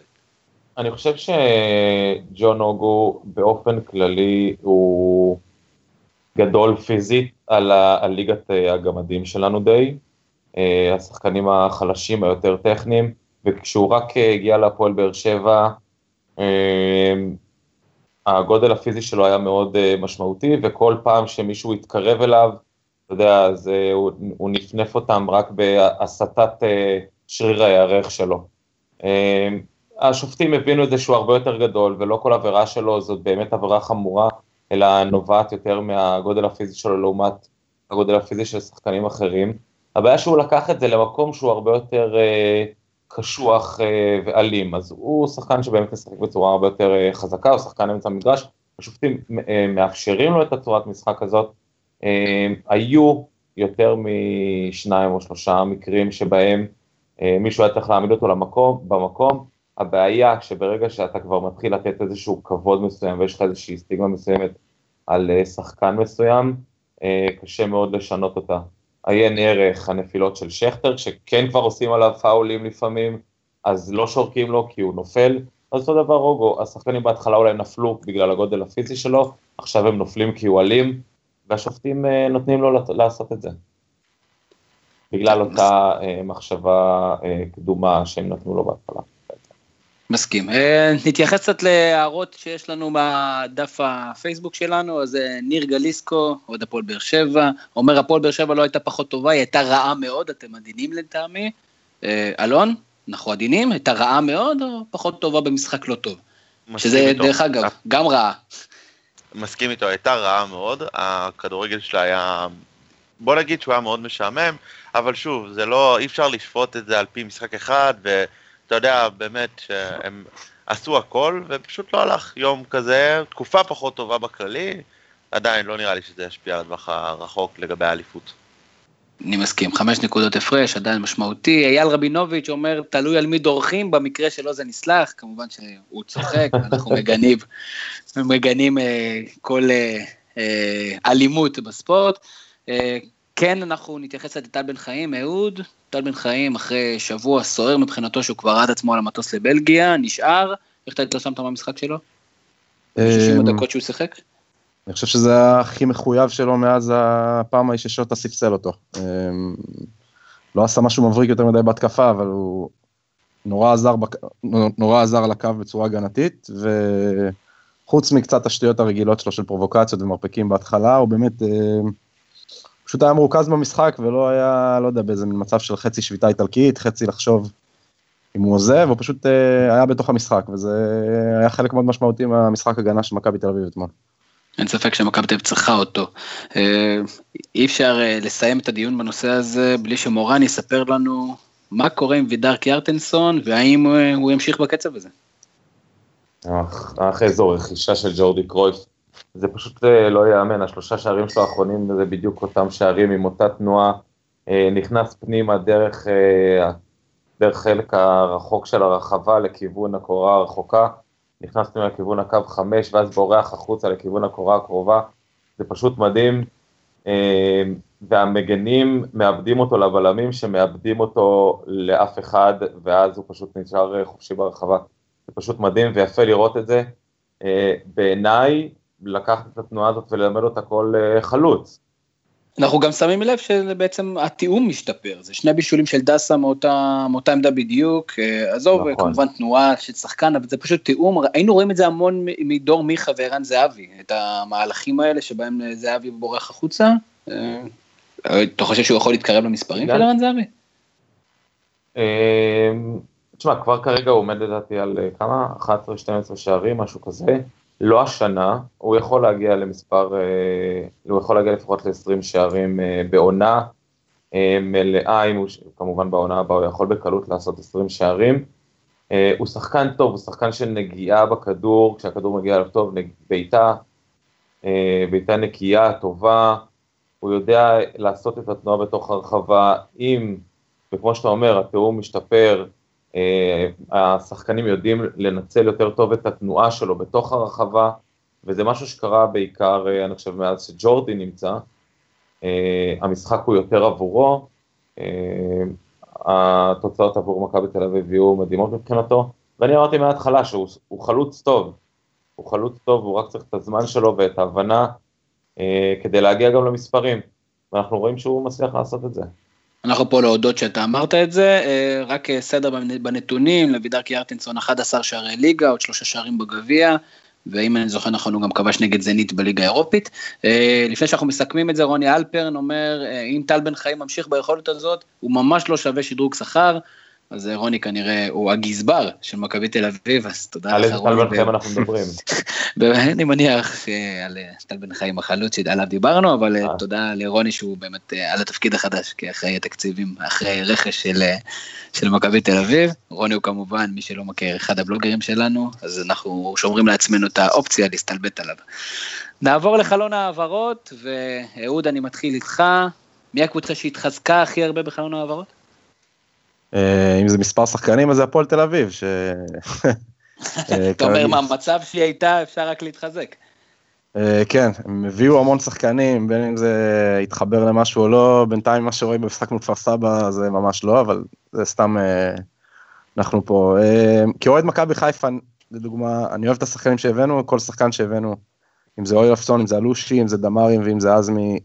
אני חושב שג'ון אוגו באופן כללי הוא גדול פיזית על, ה, על ליגת הגמדים שלנו די, השחקנים החלשים היותר טכניים, וכשהוא רק הגיע להפועל באר שבע, הגודל הפיזי שלו היה מאוד משמעותי, וכל פעם שמישהו התקרב אליו, אתה יודע, אז הוא, הוא נפנף אותם רק בהסטת uh, שריר הירך שלו. Uh, השופטים הבינו את זה שהוא הרבה יותר גדול, ולא כל עבירה שלו זאת באמת עבירה חמורה, אלא נובעת יותר מהגודל הפיזי שלו לעומת הגודל הפיזי של שחקנים אחרים. הבעיה שהוא לקח את זה למקום שהוא הרבה יותר uh, קשוח uh, ואלים, אז הוא שחקן שבאמת משחק בצורה הרבה יותר uh, חזקה, הוא שחקן אמצע המגרש, השופטים uh, מאפשרים לו את הצורת משחק הזאת, אה, היו יותר משניים או שלושה מקרים שבהם אה, מישהו היה צריך להעמיד אותו למקום, במקום, הבעיה שברגע שאתה כבר מתחיל לתת איזשהו כבוד מסוים ויש לך איזושהי סטיגמה מסוימת על אה, שחקן מסוים, קשה מאוד לשנות אותה. עיין ערך הנפילות של שכטר, שכן כבר עושים עליו פאולים לפעמים, אז לא שורקים לו כי הוא נופל. אז אותו דבר רוגו, השחקנים בהתחלה אולי נפלו בגלל הגודל הפיזי שלו, עכשיו הם נופלים כי הוא אלים, והשופטים אה, נותנים לו לעשות את זה. בגלל אותה אה, מחשבה אה, קדומה שהם נתנו לו בהתחלה. מסכים. נתייחס קצת להערות שיש לנו בדף הפייסבוק שלנו, אז ניר גליסקו, אוהד הפועל באר שבע, אומר הפועל באר שבע לא הייתה פחות טובה, היא הייתה רעה מאוד, אתם עדינים לטעמי. אלון, אנחנו עדינים? הייתה רעה מאוד או פחות טובה במשחק לא טוב? שזה דרך אגב, גם רעה. מסכים איתו, הייתה רעה מאוד, הכדורגל שלה היה, בוא נגיד שהוא היה מאוד משעמם, אבל שוב, זה לא, אי אפשר לשפוט את זה על פי משחק אחד, ואתה יודע, באמת, שהם עשו הכל, ופשוט לא הלך יום כזה, תקופה פחות טובה בכללי, עדיין לא נראה לי שזה ישפיע על הטווח הרחוק לגבי האליפות. אני מסכים, חמש נקודות הפרש, עדיין משמעותי. אייל רבינוביץ' אומר, תלוי על מי דורכים, במקרה שלו זה נסלח, כמובן שהוא צוחק, אנחנו מגנים, מגנים אה, כל אה, אה, אלימות בספורט. אה, כן, אנחנו נתייחס לטל בן חיים, אהוד, טל בן חיים אחרי שבוע סוער מבחינתו שהוא כבר עד עצמו על המטוס לבלגיה, נשאר, איך אתה התרשמת מהמשחק שלו? 60 אמ, הדקות שהוא שיחק? אני חושב שזה הכי מחויב שלו מאז הפעם ההיא ששוטה ספסל אותו. אמ, לא עשה משהו מבריק יותר מדי בהתקפה, אבל הוא נורא עזר, בק... נורא עזר על הקו בצורה הגנתית, וחוץ מקצת השטויות הרגילות שלו של פרובוקציות ומרפקים בהתחלה, הוא באמת אמ, פשוט היה מרוכז במשחק ולא היה, לא יודע, באיזה מצב של חצי שביתה איטלקית, חצי לחשוב אם הוא עוזב, הוא פשוט אה, היה בתוך המשחק, וזה היה חלק מאוד משמעותי מהמשחק הגנה של מכבי תל אביב אתמול. אין ספק שמכבי תל אביב צריכה אותו. אה, אי אפשר אה, לסיים את הדיון בנושא הזה בלי שמורן יספר לנו מה קורה עם וידר קיארטנסון והאם אה, הוא ימשיך בקצב הזה. אך, איזו רכישה של ג'ורדי קרויף. זה פשוט לא ייאמן, השלושה שערים שלו האחרונים זה בדיוק אותם שערים עם אותה תנועה, נכנס פנימה דרך, דרך חלק הרחוק של הרחבה לכיוון הקורה הרחוקה, נכנס פנימה לכיוון הקו חמש ואז בורח החוצה לכיוון הקורה הקרובה, זה פשוט מדהים, והמגנים מאבדים אותו לבלמים שמאבדים אותו לאף אחד ואז הוא פשוט נשאר חופשי ברחבה, זה פשוט מדהים ויפה לראות את זה. בעיניי לקחת את התנועה הזאת וללמד אותה כל uh, חלוץ. אנחנו גם שמים לב שבעצם התיאום משתפר, זה שני בישולים של דסה מאותה, מאותה עמדה בדיוק, uh, עזוב נכון. כמובן תנועה של שחקן, אבל זה פשוט תיאום, היינו רואים את זה המון מדור מיכה וערן זהבי, את המהלכים האלה שבהם זהבי בורח החוצה, uh, אתה חושב שהוא יכול להתקרב למספרים של ערן זהבי? תשמע, כבר כרגע הוא עומד לדעתי על כמה? 11-12 שערים, משהו כזה. לא השנה, הוא יכול להגיע למספר, אה, הוא יכול להגיע לפחות ל-20 שערים אה, בעונה אה, מלאה, אם הוא, כמובן בעונה הבאה הוא יכול בקלות לעשות 20 שערים. הוא שחקן טוב, הוא שחקן של נגיעה בכדור, כשהכדור מגיע אליו טוב, בעיטה, בעיטה נקייה, טובה, הוא יודע לעשות את התנועה בתוך הרחבה, אם, וכמו שאתה אומר, התיאום משתפר, השחקנים יודעים לנצל יותר טוב את התנועה שלו בתוך הרחבה, וזה משהו שקרה בעיקר, אה, אני חושב, מאז שג'ורדי נמצא. אה, המשחק הוא יותר עבורו, התוצאות עבור מכבי תל אביב יהיו מדהימות מבחינתו, ואני אמרתי מההתחלה שהוא חלוץ טוב, הוא חלוץ טוב, הוא רק צריך את הזמן שלו ואת ההבנה כדי להגיע גם למספרים, ואנחנו רואים שהוא מצליח לעשות את זה. אנחנו פה להודות שאתה אמרת את זה, אה, רק אה, סדר בנתונים, לוידר קיארטנסון 11 שערי ליגה, עוד שלושה שערים בגביע, ואם אני זוכר נכון הוא גם כבש נגד זנית בליגה האירופית. אה, לפני שאנחנו מסכמים את זה, רוני אלפרן אומר, אם טל בן חיים ממשיך ביכולת הזאת, הוא ממש לא שווה שדרוג שכר. אז רוני כנראה הוא הגזבר של מכבי תל אביב, אז תודה לך רוני. על איזה טל בן חיים אנחנו מדברים? אני מניח שעל טל בן חיים החלוץ שעליו דיברנו, אבל אה. תודה לרוני שהוא באמת אה, על התפקיד החדש כאחראי התקציבים, אחראי רכש של, אה, של מכבי תל אביב. רוני הוא כמובן, מי שלא מכיר, אחד הבלוגרים שלנו, אז אנחנו שומרים לעצמנו את האופציה להסתלבט עליו. נעבור לחלון ההעברות, ואהוד, אני מתחיל איתך. מי הקבוצה שהתחזקה הכי הרבה בחלון ההעברות? אה, אם זה מספר שחקנים אז זה הפועל תל אביב. ש... אה, אתה אומר מה, מצב שהיא הייתה אפשר רק להתחזק. אה, כן, הם הביאו המון שחקנים, בין אם זה יתחבר למשהו או לא, בינתיים מה שרואים במשחק מול כפר סבא זה ממש לא, אבל זה סתם, אנחנו פה. כאוהד מכבי חיפה, לדוגמה, אני אוהב את השחקנים שהבאנו, כל שחקן שהבאנו, אם זה אוילפסון, אם זה אלושי, אם זה דמארים ואם זה עזמי,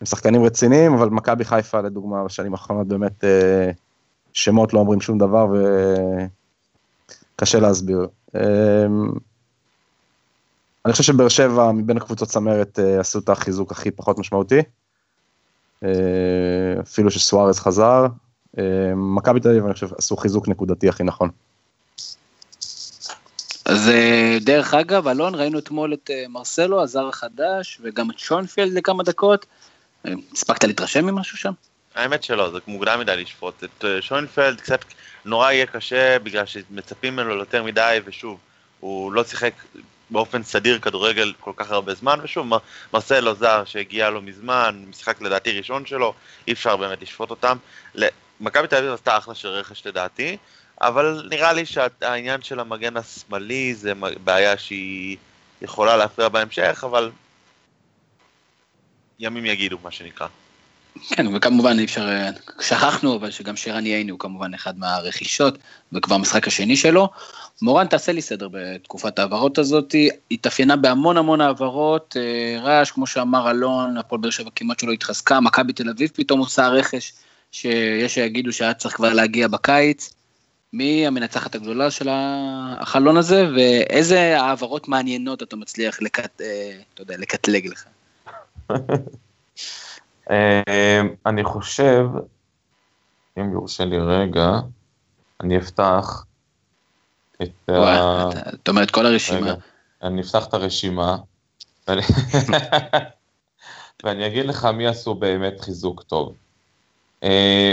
הם שחקנים רציניים, אבל מכבי חיפה לדוגמה בשנים האחרונות באמת שמות לא אומרים שום דבר וקשה להסביר. אמ, אני חושב שבאר שבע מבין הקבוצות צמרת אה, עשו את החיזוק הכי פחות משמעותי. אה, אפילו שסוארז חזר. אה, מכבי תל אביב אני חושב עשו חיזוק נקודתי הכי נכון. אז דרך אגב, אלון, ראינו אתמול את מרסלו, הזר החדש, וגם את שונפלד לכמה דקות. הספקת להתרשם ממשהו שם? האמת שלא, זה מוקדם מדי לשפוט. את אה, שוינפלד קצת נורא יהיה קשה בגלל שמצפים ממנו יותר מדי, ושוב, הוא לא שיחק באופן סדיר כדורגל כל כך הרבה זמן, ושוב, מרסלו זר שהגיע לו מזמן, משחק לדעתי ראשון שלו, אי אפשר באמת לשפוט אותם. מכבי תל אביב עשתה אחלה של רכש לדעתי, אבל נראה לי שהעניין של המגן השמאלי זה בעיה שהיא יכולה להפריע בהמשך, אבל ימים יגידו, מה שנקרא. כן, וכמובן אי אפשר, שכחנו, אבל שגם שרן ייני הוא כמובן אחד מהרכישות, וכבר המשחק השני שלו. מורן, תעשה לי סדר בתקופת ההעברות הזאת, התאפיינה בהמון המון העברות, אה, רעש, כמו שאמר אלון, הפועל באר שבע כמעט שלא התחזקה, מכבי תל אביב פתאום עושה רכש, שיש שיגידו שהיה צריך כבר להגיע בקיץ. מי המנצחת הגדולה של החלון הזה, ואיזה העברות מעניינות אתה מצליח לקט, אה, אתה יודע, לקטלג לך? אה, אני חושב, אם יורשה לי רגע, אני אפתח את ה... אתה אומר את כל הרשימה. אני אפתח את הרשימה, ואני אגיד לך מי עשו באמת חיזוק טוב. אה,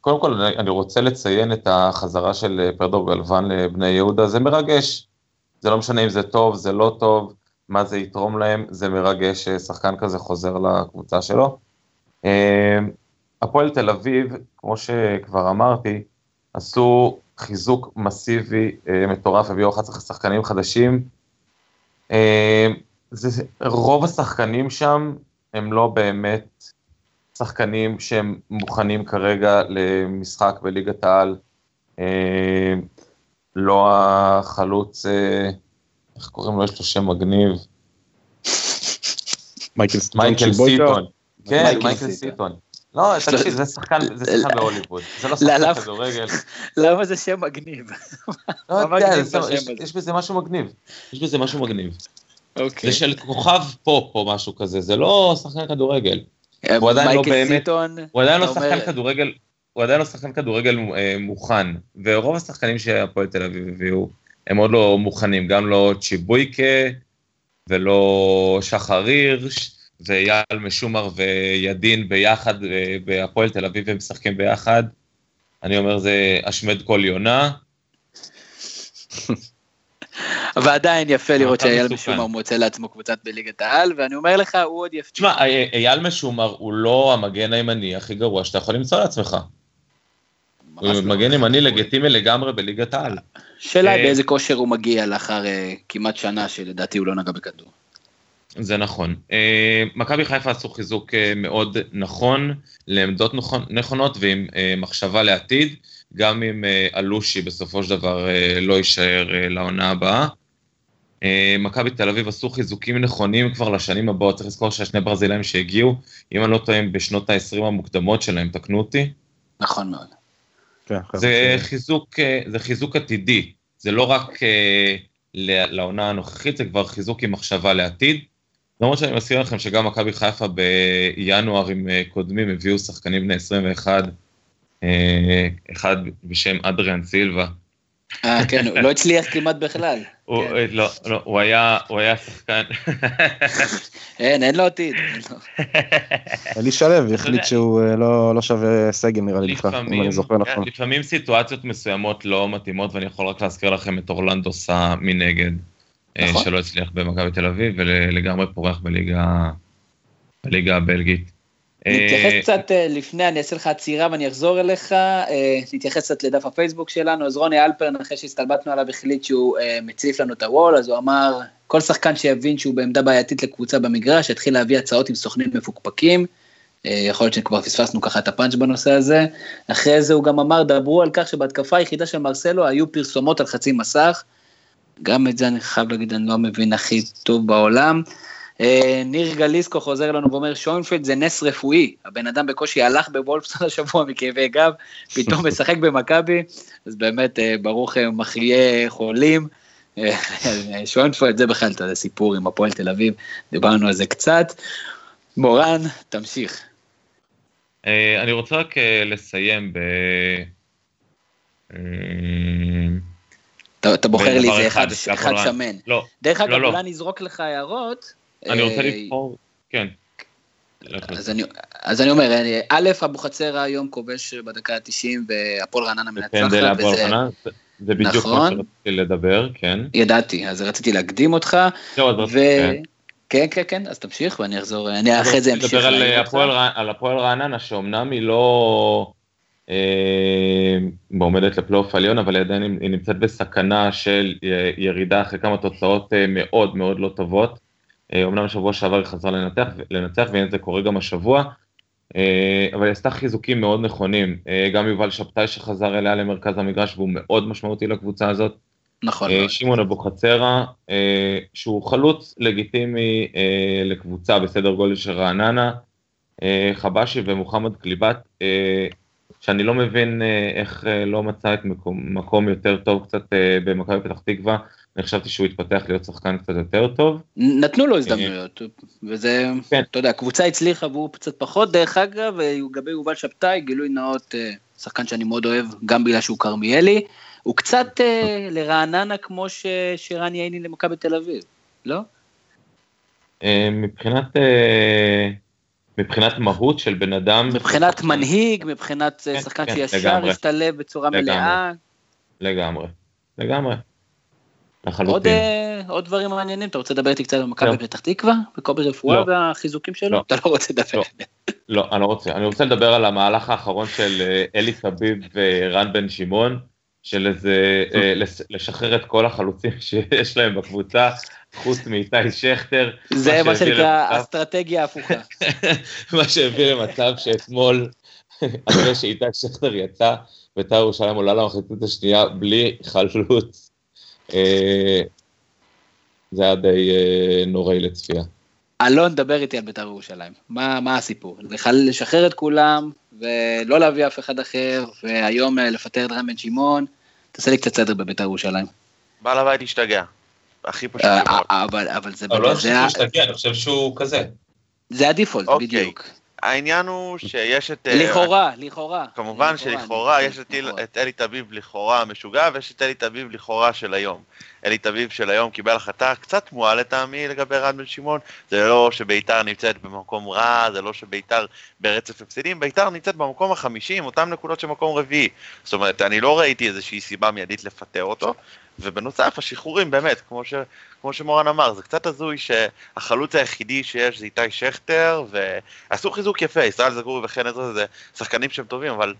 קודם כל, אני רוצה לציין את החזרה של פרדו גלוון לבני יהודה, זה מרגש. זה לא משנה אם זה טוב, זה לא טוב, מה זה יתרום להם, זה מרגש ששחקן כזה חוזר לקבוצה שלו. אה, הפועל תל אביב, כמו שכבר אמרתי, עשו חיזוק מסיבי אה, מטורף, הביאו 11 שחקנים חדשים. אה, זה, רוב השחקנים שם הם לא באמת שחקנים שהם מוכנים כרגע למשחק בליגת העל. לא החלוץ, איך קוראים לו? יש לו שם מגניב. מייקל סיטון. כן, מייקל סיטון. לא, תקשיב, זה שחקן בהוליווד, זה לא שחקן כדורגל. למה זה שם מגניב? לא יודע, יש בזה משהו מגניב. יש בזה משהו מגניב. אוקיי. זה של כוכב פופ או משהו כזה, זה לא שחקן כדורגל. אה, הוא עדיין לא באמת, הוא עדיין לא שחקן כדורגל, הוא עדיין לא שחקן כדורגל אה, מוכן, ורוב השחקנים שהפועל תל אביב הביאו, הם עוד לא מוכנים, גם לא צ'יבויקה, ולא שחר הירש, ואייל משומר וידין ביחד אה, בהפועל תל אביב, הם משחקים ביחד. אני אומר, זה השמד כל יונה. ועדיין יפה לראות שאייל משומר מוצא לעצמו קבוצת בליגת העל, ואני אומר לך, הוא עוד יפתיע. תשמע, אייל משומר הוא לא המגן הימני הכי גרוע שאתה יכול למצוא לעצמך. הוא לא. מגן ימני לגיטימי לגמרי בליגת העל. שאלה אה, באיזה כושר הוא מגיע לאחר אה, כמעט שנה שלדעתי הוא לא נגע בכדור. זה נכון. אה, מכבי חיפה עשו חיזוק מאוד נכון, לעמדות נכון, נכונות ועם מחשבה לעתיד, גם אם אלושי בסופו של דבר לא יישאר לעונה הבאה. מכבי תל אביב עשו חיזוקים נכונים כבר לשנים הבאות, צריך לזכור שהשני ברזילאים שהגיעו, אם אני לא טועה, בשנות ה-20 המוקדמות שלהם, תקנו אותי. נכון מאוד. כן, זה, חיזוק, אה, זה חיזוק עתידי, זה לא רק אה, לעונה הנוכחית, זה כבר חיזוק עם מחשבה לעתיד. למרות שאני מזכיר לכם שגם מכבי חיפה בינואר עם אה, קודמים הביאו שחקנים בני 21, אחד בשם אדריאן סילבה, אה, כן, הוא לא הצליח כמעט בכלל. הוא, כן. לא, לא, הוא היה, הוא היה שחקן. אין, אין לו עתיד. אלי שלו החליט שהוא אה, לא, לא שווה סגל נראה לי בכלל, אם אני זוכר נכון. לפעמים סיטואציות מסוימות לא מתאימות, ואני יכול רק להזכיר לכם את אורלנדו סא מנגד, אה, נכון. שלא הצליח במכבי תל אביב, ולגמרי פורח בליגה הבלגית. נתייחס אה, קצת אה, לפני, אני אעשה לך עצירה ואני אחזור אליך, אה, נתייחס קצת לדף הפייסבוק שלנו, אז רוני אלפרן, אחרי שהסתלבטנו עליו, החליט שהוא מציף לנו את הוול, אז הוא אמר, כל שחקן שיבין שהוא בעמדה בעייתית לקבוצה במגרש, יתחיל להביא הצעות עם סוכנים מפוקפקים, יכול להיות שכבר פספסנו ככה את הפאנץ' בנושא הזה. אחרי זה הוא גם אמר, דברו על כך שבהתקפה היחידה של מרסלו היו פרסומות על חצי מסך. גם את זה אני חייב להגיד, אני לא מבין הכי טוב בעולם. אה, ניר גליסקו חוזר אלינו ואומר, שוינפלד זה נס רפואי, הבן אדם בקושי הלך בוולפסון השבוע מכאבי גב, פתאום משחק במכבי, אז באמת אה, ברוך אה, מחיה חולים. שוינפלד זה בכלל, אתה יודע, סיפור עם הפועל תל אביב, דיברנו על זה קצת. מורן, תמשיך. אני רוצה רק לסיים ב... אתה בוחר לי איזה אחד שמן. לא. דרך אגב, לא, לא. אולי אני אזרוק לך הערות, אני רוצה אה, לבחור, כן. אז אני, אז אני אומר, א', אבוחצירא היום כובש בדקה ה-90 והפועל רעננה מנצחת, וזה, זה בדיוק נכון. מה שרציתי לדבר, כן. ידעתי, אז רציתי להקדים אותך, זהו, אז ו... רציתי- כן. כן, כן, כן, אז תמשיך ואני אחזור, אני אחרי זה אמשיך אה. הפועל רע- על הפועל רעננה, שאומנם היא לא אה, מועמדת לפלייאוף עליון, אבל עדיין היא- נמצאת בסכנה של אה, ירידה אחרי כמה תוצאות אה, מאוד מאוד לא טובות. אה, אומנם שבוע שעבר היא חזרה לנצח, לנצח והנה זה קורה גם השבוע, אה, אבל היא עשתה חיזוקים מאוד נכונים. אה, גם יובל שבתאי שחזר אליה למרכז המגרש והוא מאוד משמעותי לקבוצה הזאת. נכון, אה. שמעון אבוחצירא, אה, שהוא חלוץ לגיטימי אה, לקבוצה בסדר גודל של רעננה, אה, חבשי ומוחמד קליבת, אה, שאני לא מבין אה, איך אה, לא מצא את מקום, מקום יותר טוב קצת אה, במכבי פתח תקווה, אני חשבתי שהוא יתפתח להיות שחקן קצת יותר טוב. נתנו לו הזדמנויות, וזה, כן. אתה יודע, הקבוצה הצליחה והוא קצת פחות, דרך אגב, לגבי יובל שבתאי, גילוי נאות, שחקן שאני מאוד אוהב, גם בגלל שהוא כרמיאלי, הוא קצת לרעננה כמו ש- שרן ייני למכבי תל אביב, לא? מבחינת, מבחינת מהות של בן אדם, מבחינת מנהיג, מבחינת אה, כן, שחקן כן, שישר. השתלב בצורה לגמרי. מלאה, לגמרי, לגמרי, עוד, לחלוטין. אה, עוד דברים מעניינים, אתה רוצה לדבר איתי קצת על מכבי לא. פתח תקווה, וקובי רפואה לא. והחיזוקים שלו? לא. אתה לא רוצה לדבר לא. לא, אני לא רוצה. אני רוצה לדבר על המהלך האחרון של אה, אלי טביב ורן בן שמעון, של איזה, לשחרר את כל החלוצים שיש להם בקבוצה, חוץ מאיתי שכטר. זה מה שנקרא אסטרטגיה הפוכה. מה שהביא למצב שאתמול, אחרי שאיתי שכטר יצא, בית"ר ירושלים עולה למחצית השנייה בלי חלוץ. אה, זה היה די אה, נוראי לצפייה. אלון, דבר איתי על בית"ר ירושלים. מה, מה הסיפור? בכלל לשחרר את כולם, ולא להביא אף אחד אחר, והיום אה, לפטר את רן בן שמעון. תעשה לי קצת סדר בבית"ר ירושלים. בעל הבית השתגע. הכי פשוט אה, לראות. אה, אבל, אבל זה, אבל לא זה, ה- שתגיע, אני חושב שהוא כזה. זה הדיפולט, אוקיי. בדיוק. העניין הוא שיש את... אה, לכאורה, לכאורה. כמובן שלכאורה יש את נכון. את אלי תביב לכאורה המשוגע ויש את אלי תביב לכאורה של היום. אלי תביב של היום קיבל החלטה קצת תמוהה לטעמי לגבי רן בן שמעון, זה לא שביתר נמצאת במקום רע, זה לא שביתר ברצף הפסדים, ביתר נמצאת במקום החמישי עם אותן נקודות של מקום רביעי. זאת אומרת, אני לא ראיתי איזושהי סיבה מיידית לפטר אותו, ובנוסף השחרורים באמת, כמו, ש, כמו שמורן אמר, זה קצת הזוי שהחלוץ היחידי שיש זה איתי שכטר, ועשו חיזוק יפה, ישראל זגורי וחן עזרא זה שחקנים שהם טובים, אבל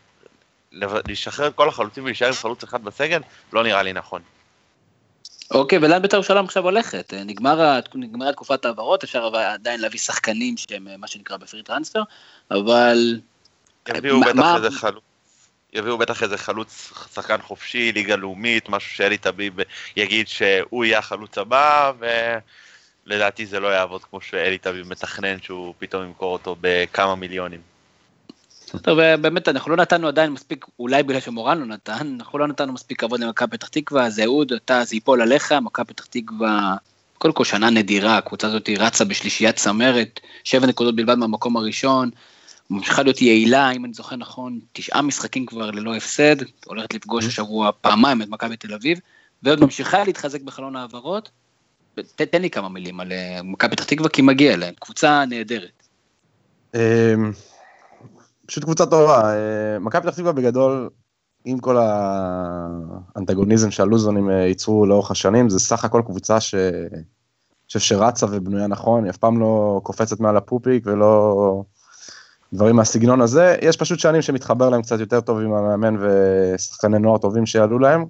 לשחרר את כל החלוצים ולהישאר עם חלוץ אחד בסגל, לא נראה לי נכון. אוקיי, ולאן בית"ר ירושלים עכשיו הולכת? אה, נגמר נגמרה תקופת ההעברות, אפשר עדיין להביא שחקנים שהם אה, מה שנקרא בפרי טרנספר, אבל יביאו מה- בטח איזה חלוץ. יביאו בטח איזה חלוץ שחקן חופשי, ליגה לאומית, משהו שאלי טביב יגיד שהוא יהיה החלוץ הבא, ולדעתי זה לא יעבוד כמו שאלי טביב מתכנן שהוא פתאום ימכור אותו בכמה מיליונים. טוב, אה, באמת, אנחנו לא נתנו עדיין מספיק, אולי בגלל שמורן לא נתן, אנחנו לא נתנו מספיק כבוד למכבי פתח תקווה, זה אהוד, אתה, זה ייפול עליך, מכבי פתח תקווה, קודם כל שנה נדירה, הקבוצה הזאת רצה בשלישיית צמרת, שבע נקודות בלבד מהמקום הראשון, ממשיכה להיות יעילה, אם אני זוכר נכון, תשעה משחקים כבר ללא הפסד, הולכת לפגוש השבוע פעמיים את מכבי תל אביב, ועוד ממשיכה להתחזק בחלון העברות. ת- תן לי כמה מילים על אה, מכבי פתח תקווה, כי מגיע להם, קבוצה נהדרת. אמ, פשוט קבוצה טובה. אה, מכבי פתח תקווה בגדול, עם כל האנטגוניזם שהלוזונים אה, ייצרו לאורך השנים, זה סך הכל קבוצה ש... שרצה ובנויה נכון, היא אף פעם לא קופצת מעל הפופיק ולא דברים מהסגנון הזה. יש פשוט שנים שמתחבר להם קצת יותר טוב עם המאמן ושחקני נוער טובים שיעלו להם,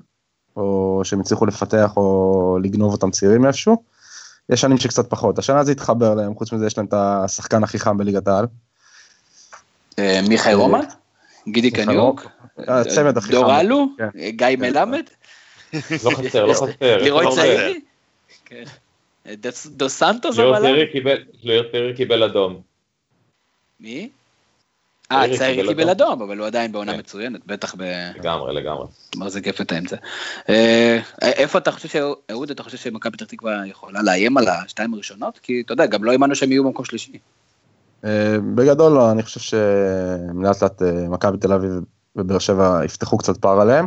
או שהם הצליחו לפתח או לגנוב אותם צעירים איפשהו. יש שנים שקצת פחות, השנה זה התחבר להם, חוץ מזה יש להם את השחקן הכי חם בליגת העל. אה, מיכאל רומן? גידי מיכאל קניוק? אה, הצמד הכי דור חם. אלו? כן. אה, גיא מלמד? לא חסר, לא חסר. לירוי לא צעירי? כן. אה, דו סנטוס אבל? ליאור צעירי קיבל אדום. מי? אה, צעירי קיבל אדום. אבל הוא עדיין בעונה כן. מצוינת, בטח ב... לגמרי, לגמרי. מחזיק יפה את האמצע. אה, איפה אתה חושב, ש- אהוד, אתה חושב שמכבי פתח תקווה יכולה לאיים על השתיים הראשונות? כי אתה יודע, גם לא האמנו שהם יהיו במקום שלישי. אה, בגדול לא, אני חושב שלאט לאט אה, מכבי תל אביב ובאר שבע יפתחו קצת פער עליהם,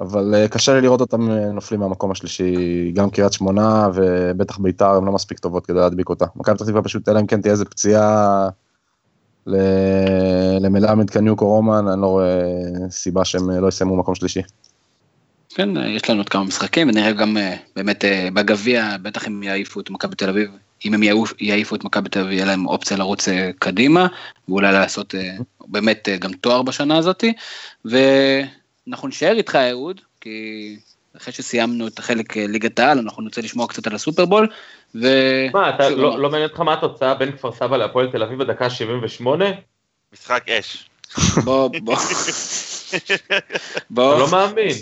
אבל קשה לי לראות אותם נופלים מהמקום השלישי, גם קריית שמונה ובטח ביתר הם לא מספיק טובות כדי להדביק אותה. מכבי פתח תקווה פשוט, אלא אם כן תהיה איזה פציעה למלמד קניוק או רומן, אני לא רואה סיבה שהם אה, לא יסיימו מקום שלישי. כן, יש לנו עוד כמה משחקים, ונראה גם אה, באמת אה, בגביע, בטח אם יעיפו את מכבי תל אביב, אם הם יעיפו את מכבי תל אביב, יהיה להם אופציה לרוץ אה, קדימה, ואולי לעשות באמת גם תואר בשנה הזאתי, ואנחנו נשאר איתך אהוד, כי אחרי שסיימנו את החלק ליגת העל, אנחנו נרצה לשמוע קצת על הסופרבול, ו... מה, אתה לא, לא מעניין אותך מה התוצאה בין כפר סבא להפועל תל אביב בדקה 78? משחק אש. בוא, בוא. בוא. אתה לא מאמין.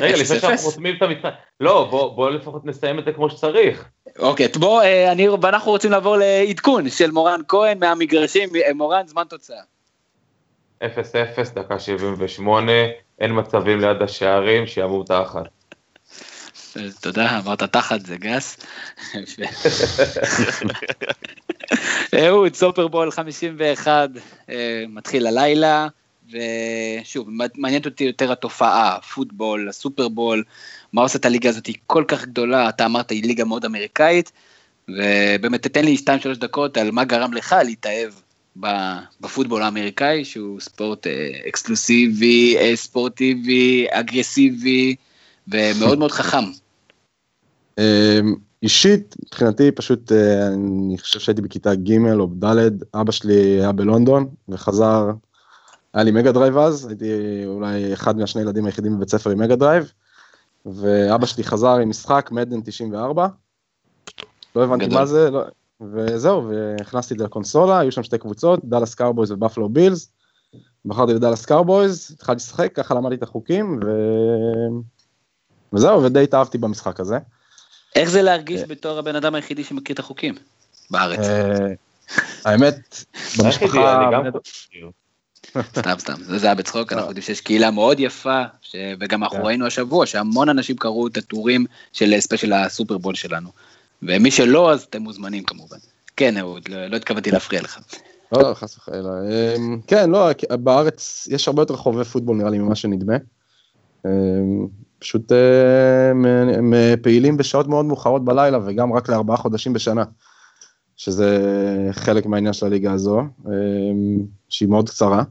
רגע, לפני שאנחנו חותמים את המשחק, לא, בוא לפחות נסיים את זה כמו שצריך. אוקיי, בוא, אה, אני ואנחנו רוצים לעבור לעדכון של מורן כהן מהמגרשים, אה, מורן, זמן תוצאה. 0-0, דקה 78, אין מצבים ליד השערים, שיעבור תחת. תודה, אמרת תחת זה גס. אהוד, סופרבול 51, אה, מתחיל הלילה. ושוב, מעניינת אותי יותר התופעה, הפוטבול, הסופרבול, מה עושה את הליגה הזאת היא כל כך גדולה, אתה אמרת היא ליגה מאוד אמריקאית, ובאמת תתן לי 2-3 דקות על מה גרם לך להתאהב בפוטבול האמריקאי, שהוא ספורט אה, אקסקלוסיבי, אה, ספורטיבי, אגרסיבי, ומאוד מאוד חכם. אמ, אישית, מבחינתי פשוט, אה, אני חושב שהייתי בכיתה ג' או ד', אבא שלי היה בלונדון וחזר היה לי מגה דרייב אז, הייתי אולי אחד מהשני ילדים היחידים בבית ספר עם מגה דרייב, ואבא שלי חזר עם משחק מדן 94, לא הבנתי בגדול מה זה, לא, וזהו, והכנסתי את זה לקונסולה, היו שם שתי קבוצות, דאלאס קאובויז ובאפלו בילס, בחרתי בדאלאס קאובויז, התחלתי לשחק, ככה למדתי את החוקים, ו... וזהו, ודי התאהבתי במשחק הזה. איך זה להרגיש אה. בתור הבן אדם היחידי שמכיר את החוקים בארץ? אה, האמת, במשפחה... סתם, סתם, זה היה בצחוק, אנחנו יודעים שיש קהילה מאוד יפה, וגם אנחנו כן. ראינו השבוע שהמון אנשים קראו את הטורים של ספיישל הסופרבול שלנו. ומי שלא, אז אתם מוזמנים כמובן. כן, אהוד, לא, לא התכוונתי להפריע לך. לא, לא, חס וחלילה. אמ, כן, לא, בארץ יש הרבה יותר חובבי פוטבול נראה לי ממה שנדמה. אמ, פשוט הם אה, פעילים בשעות מאוד מאוחרות בלילה וגם רק לארבעה חודשים בשנה. שזה חלק מהעניין של הליגה הזו, אמ, שהיא מאוד קצרה.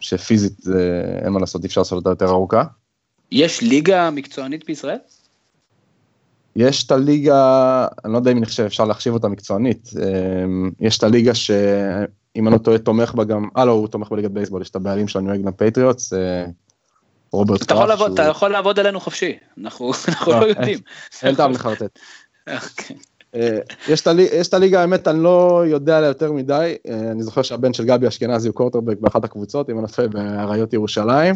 שפיזית אין מה לעשות, אי אפשר לעשות אותה יותר ארוכה. יש ליגה מקצוענית בישראל? יש את הליגה, אני לא יודע אם נחשב, אפשר להחשיב אותה מקצוענית. אמ, יש את הליגה שאם אני לא טועה תומך בה גם, אה לא, הוא תומך בליגת בייסבול, יש את הבעלים של הניו אינגלנד פטריוטס, רוברט קראפט. אתה יכול לעבוד עלינו חופשי, אנחנו לא, לא יודעים. אין טעם לחרטט. אוקיי. אה, יש את הליגה, האמת, אני לא יודע עליה יותר מדי, אה, אני זוכר שהבן של גבי אשכנזי הוא קורטרבק באחת הקבוצות, אם אני לא באריות ירושלים.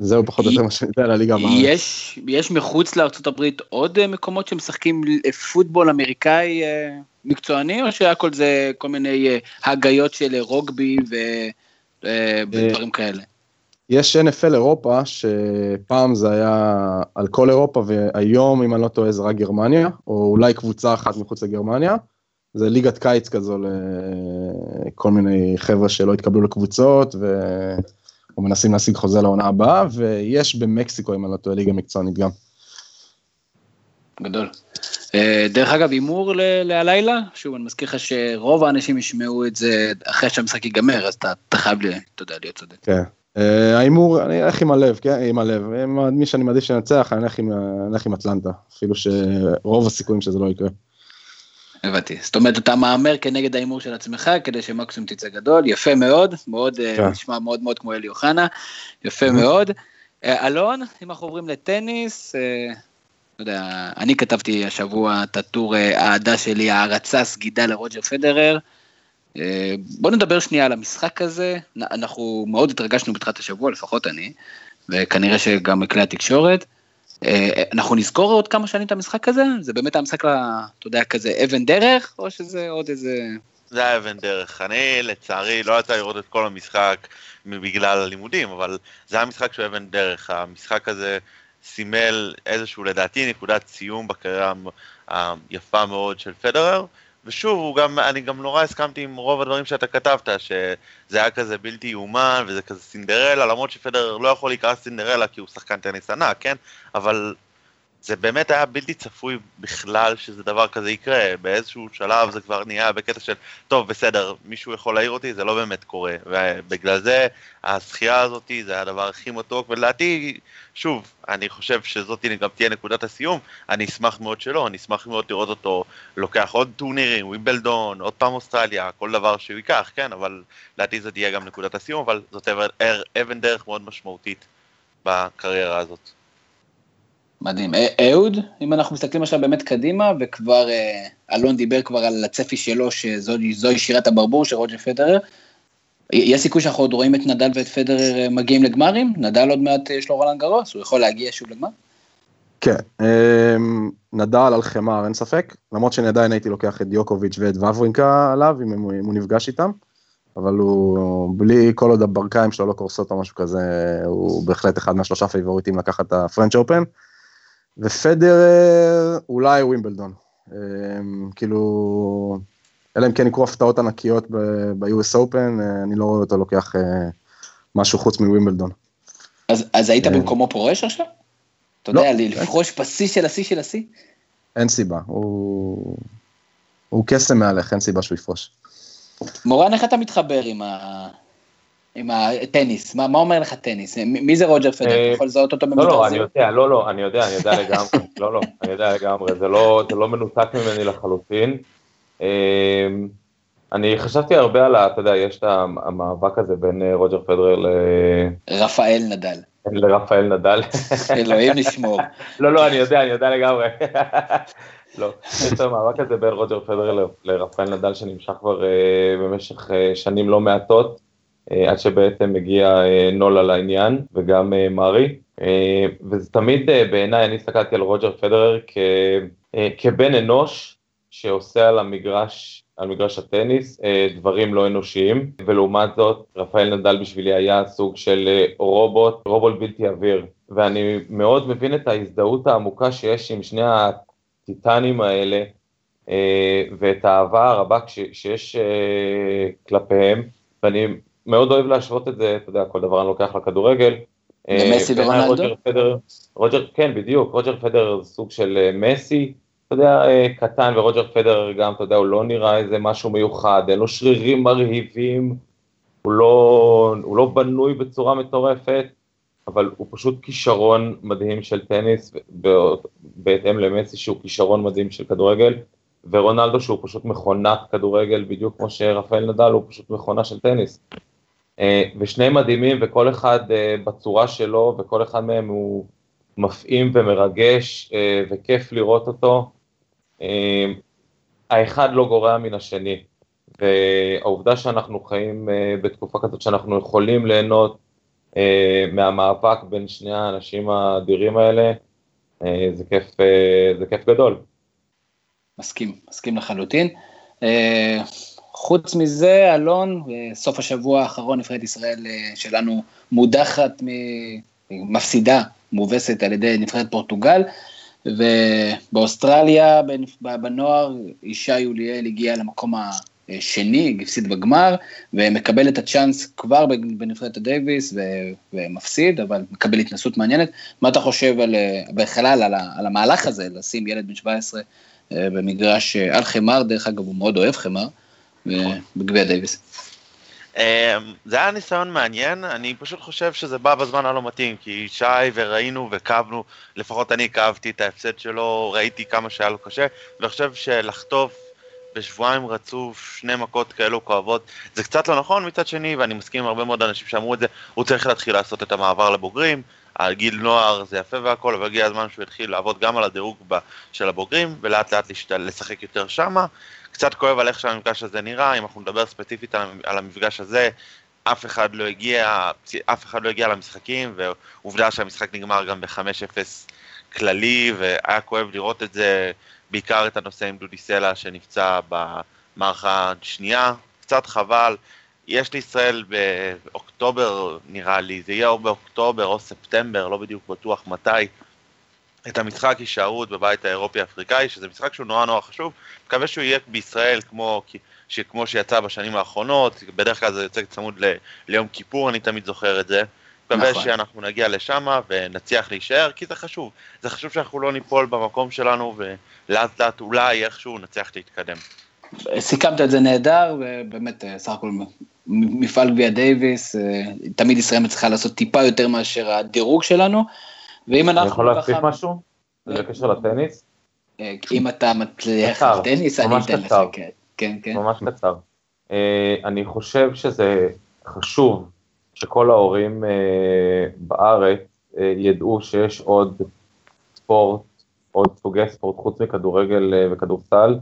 אה, זהו פחות או יותר מה שאני יודע על הליגה בארץ. יש, יש מחוץ לארה"ב עוד מקומות שמשחקים פוטבול אמריקאי מקצועני, או שהכל זה כל מיני הגיות של רוגבי ודברים כאלה? יש NFL אירופה, שפעם זה היה על כל אירופה, והיום, אם אני לא טועה, זה רק גרמניה, או אולי קבוצה אחת מחוץ לגרמניה. זה ליגת קיץ כזו לכל מיני חבר'ה שלא התקבלו לקבוצות, ו... או מנסים להשיג חוזה לעונה הבאה, ויש במקסיקו, אם אני לא טועה, ליגה מקצוענית גם. גדול. אה, דרך אגב, הימור להלילה, שוב, אני מזכיר לך שרוב האנשים ישמעו את זה אחרי שהמשחק ייגמר, אז אתה חייב, אתה יודע, להיות צודק. כן. אה, ההימור, אני אלך עם הלב, כן, עם הלב, מי שאני מעדיף שננצח, אני אלך עם אטלנטה, אפילו שרוב הסיכויים שזה לא יקרה. הבנתי, זאת אומרת אתה מהמר כנגד ההימור של עצמך כדי שמקסימום תצא גדול, יפה מאוד, מאוד, אה, כן. נשמע מאוד מאוד כמו אלי אוחנה, יפה מאוד. אה, אלון, אם אנחנו עוברים לטניס, לא יודע, אני כתבתי השבוע את הטור האהדה שלי, הערצה סגידה לרוג'ר פדרר. אה, בוא נדבר שנייה על המשחק הזה, אנחנו מאוד התרגשנו בתחילת השבוע, לפחות אני, וכנראה שגם בכלי התקשורת. אה, אנחנו נזכור עוד כמה שנים את המשחק הזה? זה באמת המשחק, אתה יודע, כזה אבן דרך, או שזה עוד איזה... זה היה אבן דרך. אני, לצערי, לא יצא לראות את כל המשחק בגלל הלימודים, אבל זה היה משחק שהוא אבן דרך. המשחק הזה סימל איזשהו, לדעתי, נקודת סיום בקריירה היפה מאוד של פדרר. ושוב, גם, אני גם נורא הסכמתי עם רוב הדברים שאתה כתבת, שזה היה כזה בלתי יאומן, וזה כזה סינדרלה, למרות שפדר לא יכול להיקרא סינדרלה כי הוא שחקן טניס ענק, כן? אבל זה באמת היה בלתי צפוי בכלל שזה דבר כזה יקרה, באיזשהו שלב זה כבר נהיה בקטע של, טוב, בסדר, מישהו יכול להעיר אותי, זה לא באמת קורה, ובגלל זה הזכייה הזאת זה הדבר הכי מתוק, ולדעתי, שוב, אני חושב שזאת גם תהיה נקודת הסיום, אני אשמח מאוד שלא, אני אשמח מאוד לראות אותו לוקח עוד טורנירים, ווימבלדון, עוד פעם אוסטרליה, כל דבר שהוא ייקח, כן, אבל לדעתי זה תהיה גם נקודת הסיום, אבל זאת אבן דרך מאוד משמעותית בקריירה הזאת. מדהים. אהוד, אם אנחנו מסתכלים עכשיו באמת קדימה, וכבר אה, אלון דיבר כבר על הצפי שלו, שזוהי שירת הברבור של רוג'ר פדרר, יש סיכוי שאנחנו עוד רואים את נדל ואת פדרר אה, מגיעים לגמרים? נדל עוד מעט יש לו רולאן גארוס, הוא יכול להגיע שוב לגמר? כן, נדל על חמר אין ספק, למרות שאני עדיין הייתי לוקח את דיוקוביץ' ואת ואוורינקה עליו, אם הוא, אם הוא נפגש איתם, אבל הוא, בלי כל עוד הברכיים שלו לא קורסות או משהו כזה, הוא בהחלט אחד מהשלושה פייבוריטים לקחת את ה French Open. ופדרר אולי ווימבלדון. אמ, כאילו, אלא אם כן יקרו הפתעות ענקיות ב-US Open, אה, אני לא רואה אותו לוקח אה, משהו חוץ מווימבלדון. אז, אז היית אה. במקומו פורש עכשיו? אתה לא, יודע, לפרוש בשיא של השיא של השיא? אין סיבה, הוא, הוא קסם מעליך, אין סיבה שהוא יפרוש. מורן, איך אתה מתחבר עם, ה... עם הטניס, מה, מה אומר לך טניס? מי זה רוג'ר פדר? אתה יכול לזהות אותו במדרזים? לא, לא, אני יודע, לא, לא, אני יודע, אני יודע לגמרי, לא, לא, אני יודע לגמרי, זה לא, זה לא מנותק ממני לחלוטין. אמ, אני חשבתי הרבה על, אתה יודע, יש את המאבק הזה בין אה, רוג'ר פדרר ל... רפאל נדל. לרפאל נדל. אלוהים נשמור. לא, לא, אני יודע, אני יודע לגמרי. לא, יש את המאבק הזה בין רוג'ר פדרר לרפאל נדל שנמשך כבר אה, במשך אה, שנים לא מעטות. אה, עד שבעצם מגיע אה, נולה לעניין וגם אה, מארי. וזה תמיד בעיניי, אני הסתכלתי על רוג'ר פדרר כ, כבן אנוש שעושה על המגרש, על מגרש הטניס דברים לא אנושיים, ולעומת זאת רפאל נדל בשבילי היה סוג של רובוט, רובוט בלתי אוויר, ואני מאוד מבין את ההזדהות העמוקה שיש עם שני הטיטנים האלה, ואת האהבה הרבה שיש כלפיהם, ואני מאוד אוהב להשוות את זה, אתה יודע, כל דבר אני לוקח לכדורגל. למסי אה, ורונלדו? רוג'ר, כן, בדיוק, רוג'ר פדר סוג של אה, מסי, אתה יודע, אה, קטן, ורוג'ר פדר גם, אתה יודע, הוא לא נראה איזה משהו מיוחד, אין לו שרירים מרהיבים, הוא לא, הוא לא בנוי בצורה מטורפת, אבל הוא פשוט כישרון מדהים של טניס, בהתאם למסי שהוא כישרון מדהים של כדורגל, ורונלדו שהוא פשוט מכונת כדורגל, בדיוק כמו שרפאל נדל הוא פשוט מכונה של טניס. אה, ושניהם מדהימים וכל אחד אה, בצורה שלו וכל אחד מהם הוא מפעים ומרגש אה, וכיף לראות אותו. האחד לא גורע מן השני, והעובדה שאנחנו חיים בתקופה כזאת שאנחנו יכולים ליהנות מהמאבק בין שני האנשים האדירים האלה, זה כיף, זה כיף גדול. מסכים, מסכים לחלוטין. חוץ מזה, אלון, סוף השבוע האחרון נבחרת ישראל אה, שלנו מודחת, מפסידה, מובסת על ידי נבחרת פורטוגל, ובאוסטרליה, בנוער, אישה יוליאל הגיעה למקום השני, הפסיד בגמר, ומקבל את הצ'אנס כבר בנבחרת הדייוויס, ומפסיד, אבל מקבל התנסות מעניינת. מה אתה חושב על, אה, בכלל על, על המהלך הזה, לשים ילד בן 17 אה, במגרש על חמר, דרך אגב, הוא מאוד אוהב חמר. בגביע דייוויס. אמ, זה היה ניסיון מעניין, אני פשוט חושב שזה בא בזמן הלא מתאים, כי שי וראינו וכאבנו, לפחות אני כאבתי את ההפסד שלו, ראיתי כמה שהיה לו קשה, ואני חושב שלחטוף בשבועיים רצוף שני מכות כאלו כואבות, זה קצת לא נכון מצד שני, ואני מסכים עם הרבה מאוד אנשים שאמרו את זה, הוא צריך להתחיל לעשות את המעבר לבוגרים, הגיל נוער זה יפה והכל, אבל הגיע הזמן שהוא יתחיל לעבוד גם על הדירוג של הבוגרים, ולאט לאט לשחק יותר שמה. קצת כואב על איך שהמפגש הזה נראה, אם אנחנו נדבר ספציפית על המפגש הזה, אף אחד לא הגיע, אף אחד לא הגיע למשחקים, ועובדה שהמשחק נגמר גם ב-5-0 כללי, והיה כואב לראות את זה, בעיקר את הנושא עם דודי סלע שנפצע במערכה השנייה, קצת חבל. יש לישראל באוקטובר, נראה לי, זה יהיה או באוקטובר או ספטמבר, לא בדיוק בטוח מתי, את המשחק הישארות בבית האירופי-אפריקאי, שזה משחק שהוא נורא נורא חשוב, מקווה שהוא יהיה בישראל כמו, כמו שיצא בשנים האחרונות, בדרך כלל זה יוצא צמוד ל, ליום כיפור, אני תמיד זוכר את זה. מקווה נכון. שאנחנו נגיע לשם ונצליח להישאר, כי זה חשוב. זה חשוב שאנחנו לא ניפול במקום שלנו, ולאט לאט אולי איכשהו נצליח להתקדם. סיכמת את זה נהדר, ובאמת, אה, סך הכל מפעל גביע דייוויס, אה, תמיד ישראל צריכה לעשות טיפה יותר מאשר הדירוג שלנו, ואם אני אנחנו יכול להוסיף ככה- משהו? בקשר לטניס? אה, אם אתה מצליח קצר, טניס, אני אתן לך. כן, כן, כן. ממש קצר. אה, אני חושב שזה חשוב שכל ההורים בארץ ידעו שיש עוד ספורט, עוד סוגי ספורט חוץ מכדורגל וכדורסל,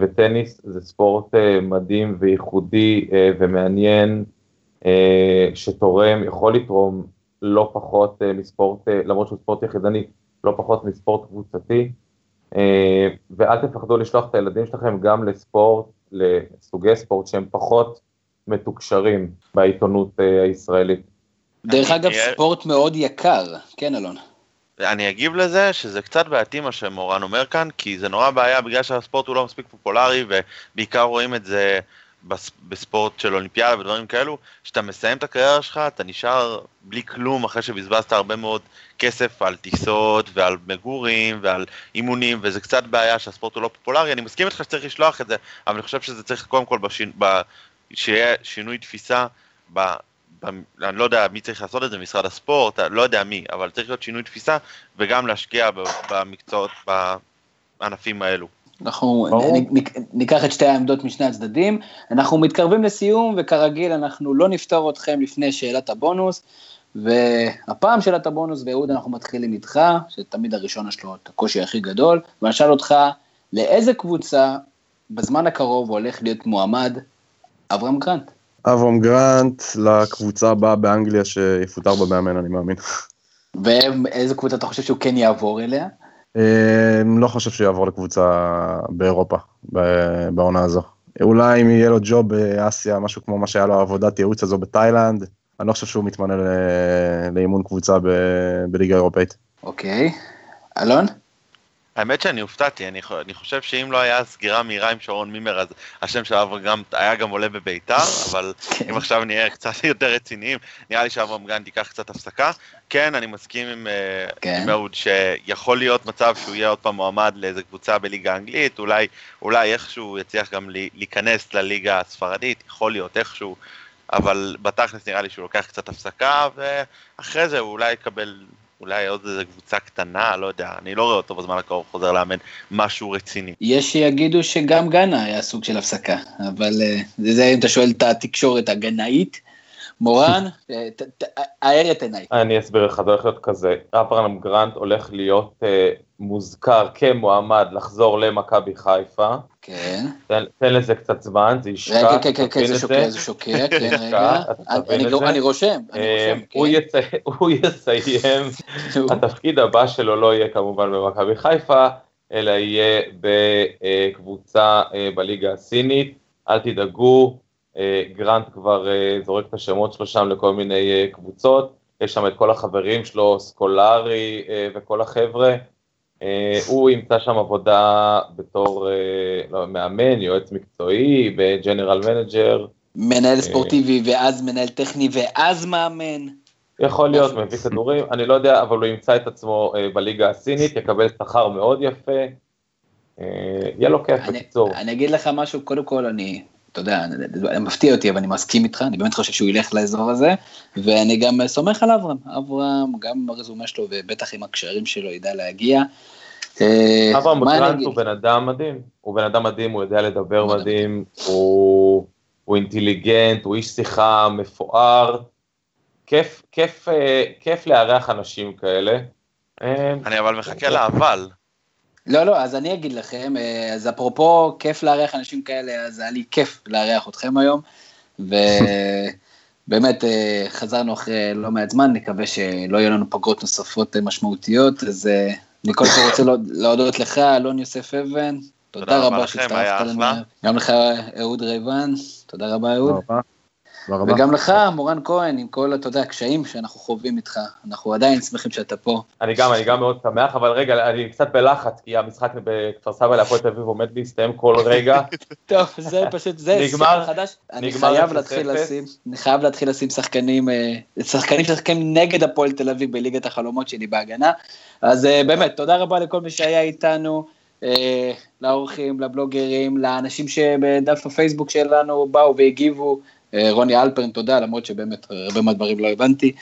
וטניס זה ספורט אה, מדהים וייחודי אה, ומעניין, אה, שתורם, יכול לתרום לא פחות אה, מספורט, אה, למרות שהוא ספורט יחידני, לא פחות מספורט קבוצתי. אה, ואל תפחדו לשלוח את הילדים שלכם גם לספורט, לסוגי ספורט שהם פחות מתוקשרים בעיתונות אה, הישראלית. דרך אגב, ספורט מאוד יקר, כן, אלון? אני אגיב לזה שזה קצת בעייתי מה שמורן אומר כאן, כי זה נורא בעיה בגלל שהספורט הוא לא מספיק פופולרי, ובעיקר רואים את זה בס- בספורט של אולימפיאדה ודברים כאלו, שאתה מסיים את הקריירה שלך, אתה נשאר בלי כלום אחרי שבזבזת הרבה מאוד כסף על טיסות ועל מגורים ועל אימונים, וזה קצת בעיה שהספורט הוא לא פופולרי. אני מסכים איתך שצריך לשלוח את זה, אבל אני חושב שזה צריך קודם כל בשינ... ב... שיהיה שינוי תפיסה ב... אני לא יודע מי צריך לעשות את זה, משרד הספורט, לא יודע מי, אבל צריך להיות שינוי תפיסה וגם להשקיע במקצועות, בענפים האלו. אנחנו ברור. נ- נ- ניקח את שתי העמדות משני הצדדים. אנחנו מתקרבים לסיום, וכרגיל אנחנו לא נפתור אתכם לפני שאלת הבונוס. והפעם שאלת הבונוס, ואהוד, אנחנו מתחילים איתך, שתמיד הראשון יש לו את הקושי הכי גדול, ואני אשאל אותך, לאיזה קבוצה בזמן הקרוב הולך להיות מועמד אברהם גרנט? אברהם גרנט לקבוצה הבאה באנגליה שיפוטר במאמן, אני מאמין. ואיזה קבוצה אתה חושב שהוא כן יעבור אליה? אה, לא חושב שהוא יעבור לקבוצה באירופה בעונה הזו. אולי אם יהיה לו ג'וב באסיה, משהו כמו מה שהיה לו עבודת ייעוץ הזו בתאילנד, אני לא חושב שהוא מתמנה לאימון קבוצה בליגה האירופאית. אוקיי. אלון? האמת שאני הופתעתי, אני, אני חושב שאם לא היה סגירה מהירה עם שרון מימר, אז השם של אברהם גרנט היה גם עולה בביתר, אבל כן. אם עכשיו נהיה קצת יותר רציניים, נראה לי שאברהם גרנט ייקח קצת הפסקה. כן, אני מסכים עם, אה, כן. עם אהוד שיכול להיות מצב שהוא יהיה עוד פעם מועמד לאיזה קבוצה בליגה האנגלית, אולי, אולי איכשהו יצליח גם להיכנס לליגה הספרדית, יכול להיות איכשהו, אבל בתכלס נראה לי שהוא לוקח קצת הפסקה, ואחרי זה הוא אולי יקבל אולי עוד איזה קבוצה קטנה, לא יודע, אני לא רואה אותו בזמן הקרוב חוזר לאמן משהו רציני. יש שיגידו שגם גאנה היה סוג של הפסקה, אבל אה, זה, זה אם אתה שואל את התקשורת הגנאית. מורן, אה, האר את עיניי. אני אסביר לך, זה הולך להיות כזה, אברהם גרנט הולך להיות אה, מוזכר כמועמד לחזור למכבי חיפה, כן. תן, תן לזה קצת זמן, זה ישקע, רגע, כן, כן, כן, זה שוקע, זה שוקע, כן, רגע. אני- אני לא-? אני רושם, אני אה, רושם, הוא כן. יצא- הוא יסיים, התפקיד הבא שלו לא יהיה כמובן במכבי חיפה, אלא יהיה בקבוצה אה, בליגה הסינית, אל תדאגו, אה, גרנט כבר זורק את השמות שלו שם לכל מיני קבוצות, יש שם את כל החברים שלו, סקולרי וכל החבר'ה, הוא ימצא שם עבודה בתור אה, לא, מאמן, יועץ מקצועי, ב general manager, מנהל ספורטיבי ואז מנהל טכני ואז מאמן. יכול להיות. מביא כדורים, אני לא יודע, אבל הוא ימצא את עצמו אה, בליגה הסינית, יקבל שכר מאוד יפה, אה, יהיה לו כיף, בקיצור. אני אגיד לך משהו, קודם כל אני, אתה יודע, זה מפתיע אותי, אבל אני מסכים איתך, אני באמת חושב שהוא ילך לאזור הזה, ואני גם סומך על אברהם. אברהם, גם עם הרזומה שלו, ובטח עם הקשרים שלו, ידע להגיע. אה, אברהם מה אני גרנט אגיד? הוא בן אדם מדהים, הוא בן אדם מדהים, הוא יודע לדבר מדהים, הוא הוא אינטליגנט, הוא איש שיחה מפואר, כיף, כיף, אה, כיף לארח אנשים כאלה. אה, אני אבל מחכה לאבל. לא, לא, אז אני אגיד לכם, אה, אז אפרופו כיף לארח אנשים כאלה, אז היה לי כיף לארח אתכם היום, ובאמת אה, חזרנו אחרי לא מעט זמן, נקווה שלא יהיו לנו פגרות נוספות אה, משמעותיות, אז אני קודם כל רוצה להוד- להודות לך, אלון יוסף אבן, תודה תודה רבה שהצטרפת לנו. גם לך אהוד ריבן, תודה רבה אהוד, תודה רבה. וגם לך, מורן כהן, עם כל, אתה יודע, הקשיים שאנחנו חווים איתך, אנחנו עדיין שמחים שאתה פה. אני גם, אני גם מאוד שמח, אבל רגע, אני קצת בלחץ, כי המשחק בכפר סבא להפועל תל אביב עומד להסתיים כל רגע. טוב, זה פשוט, זה נגמר- ספר חדש. אני נגמר חייב להתחיל. לשים, אני חייב להתחיל לשים שחקנים, אה, שחקנים ששחקנים נגד הפועל תל אביב בליגת החלומות שלי בהגנה. אז אה, באמת, תודה רבה לכל מי שהיה איתנו, אה, לאורחים, לבלוגרים, לאנשים שבדף הפייסבוק שלנו באו והגיבו. אה, רוני אלפרן, תודה, למרות שבאמת הרבה מהדברים לא הבנתי.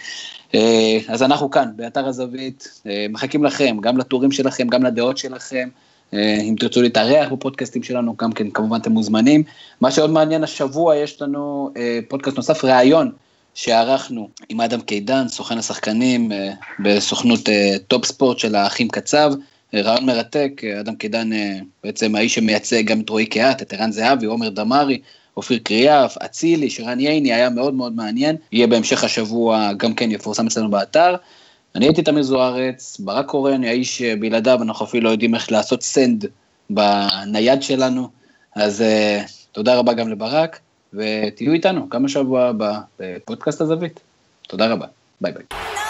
אה, אז אנחנו כאן, באתר הזווית, אה, מחכים לכם, גם לטורים שלכם, גם לדעות שלכם. אה, אם תרצו להתארח בפודקאסטים שלנו, גם כן כמובן אתם מוזמנים. מה שעוד מעניין השבוע, יש לנו אה, פודקאסט נוסף, ראיון שערכנו עם אדם קידן, סוכן השחקנים אה, בסוכנות אה, טופ ספורט של האחים קצב. אה, ראיון מרתק, אה, אדם קידן אה, בעצם האיש שמייצג גם את רועי קהת, את ערן זהבי, עומר דמארי, אופיר קריאף, אצילי, שרן ייני, היה מאוד מאוד מעניין. יהיה בהמשך השבוע, גם כן יפורסם אצלנו באתר. אני הייתי תמיר זוארץ, ברק קורן, האיש שבלעדיו אנחנו אפילו לא יודעים איך לעשות send בנייד שלנו, אז אה, תודה רבה גם לברק, ותהיו איתנו גם בשבוע הבא בפודקאסט הזווית. תודה רבה, ביי ביי.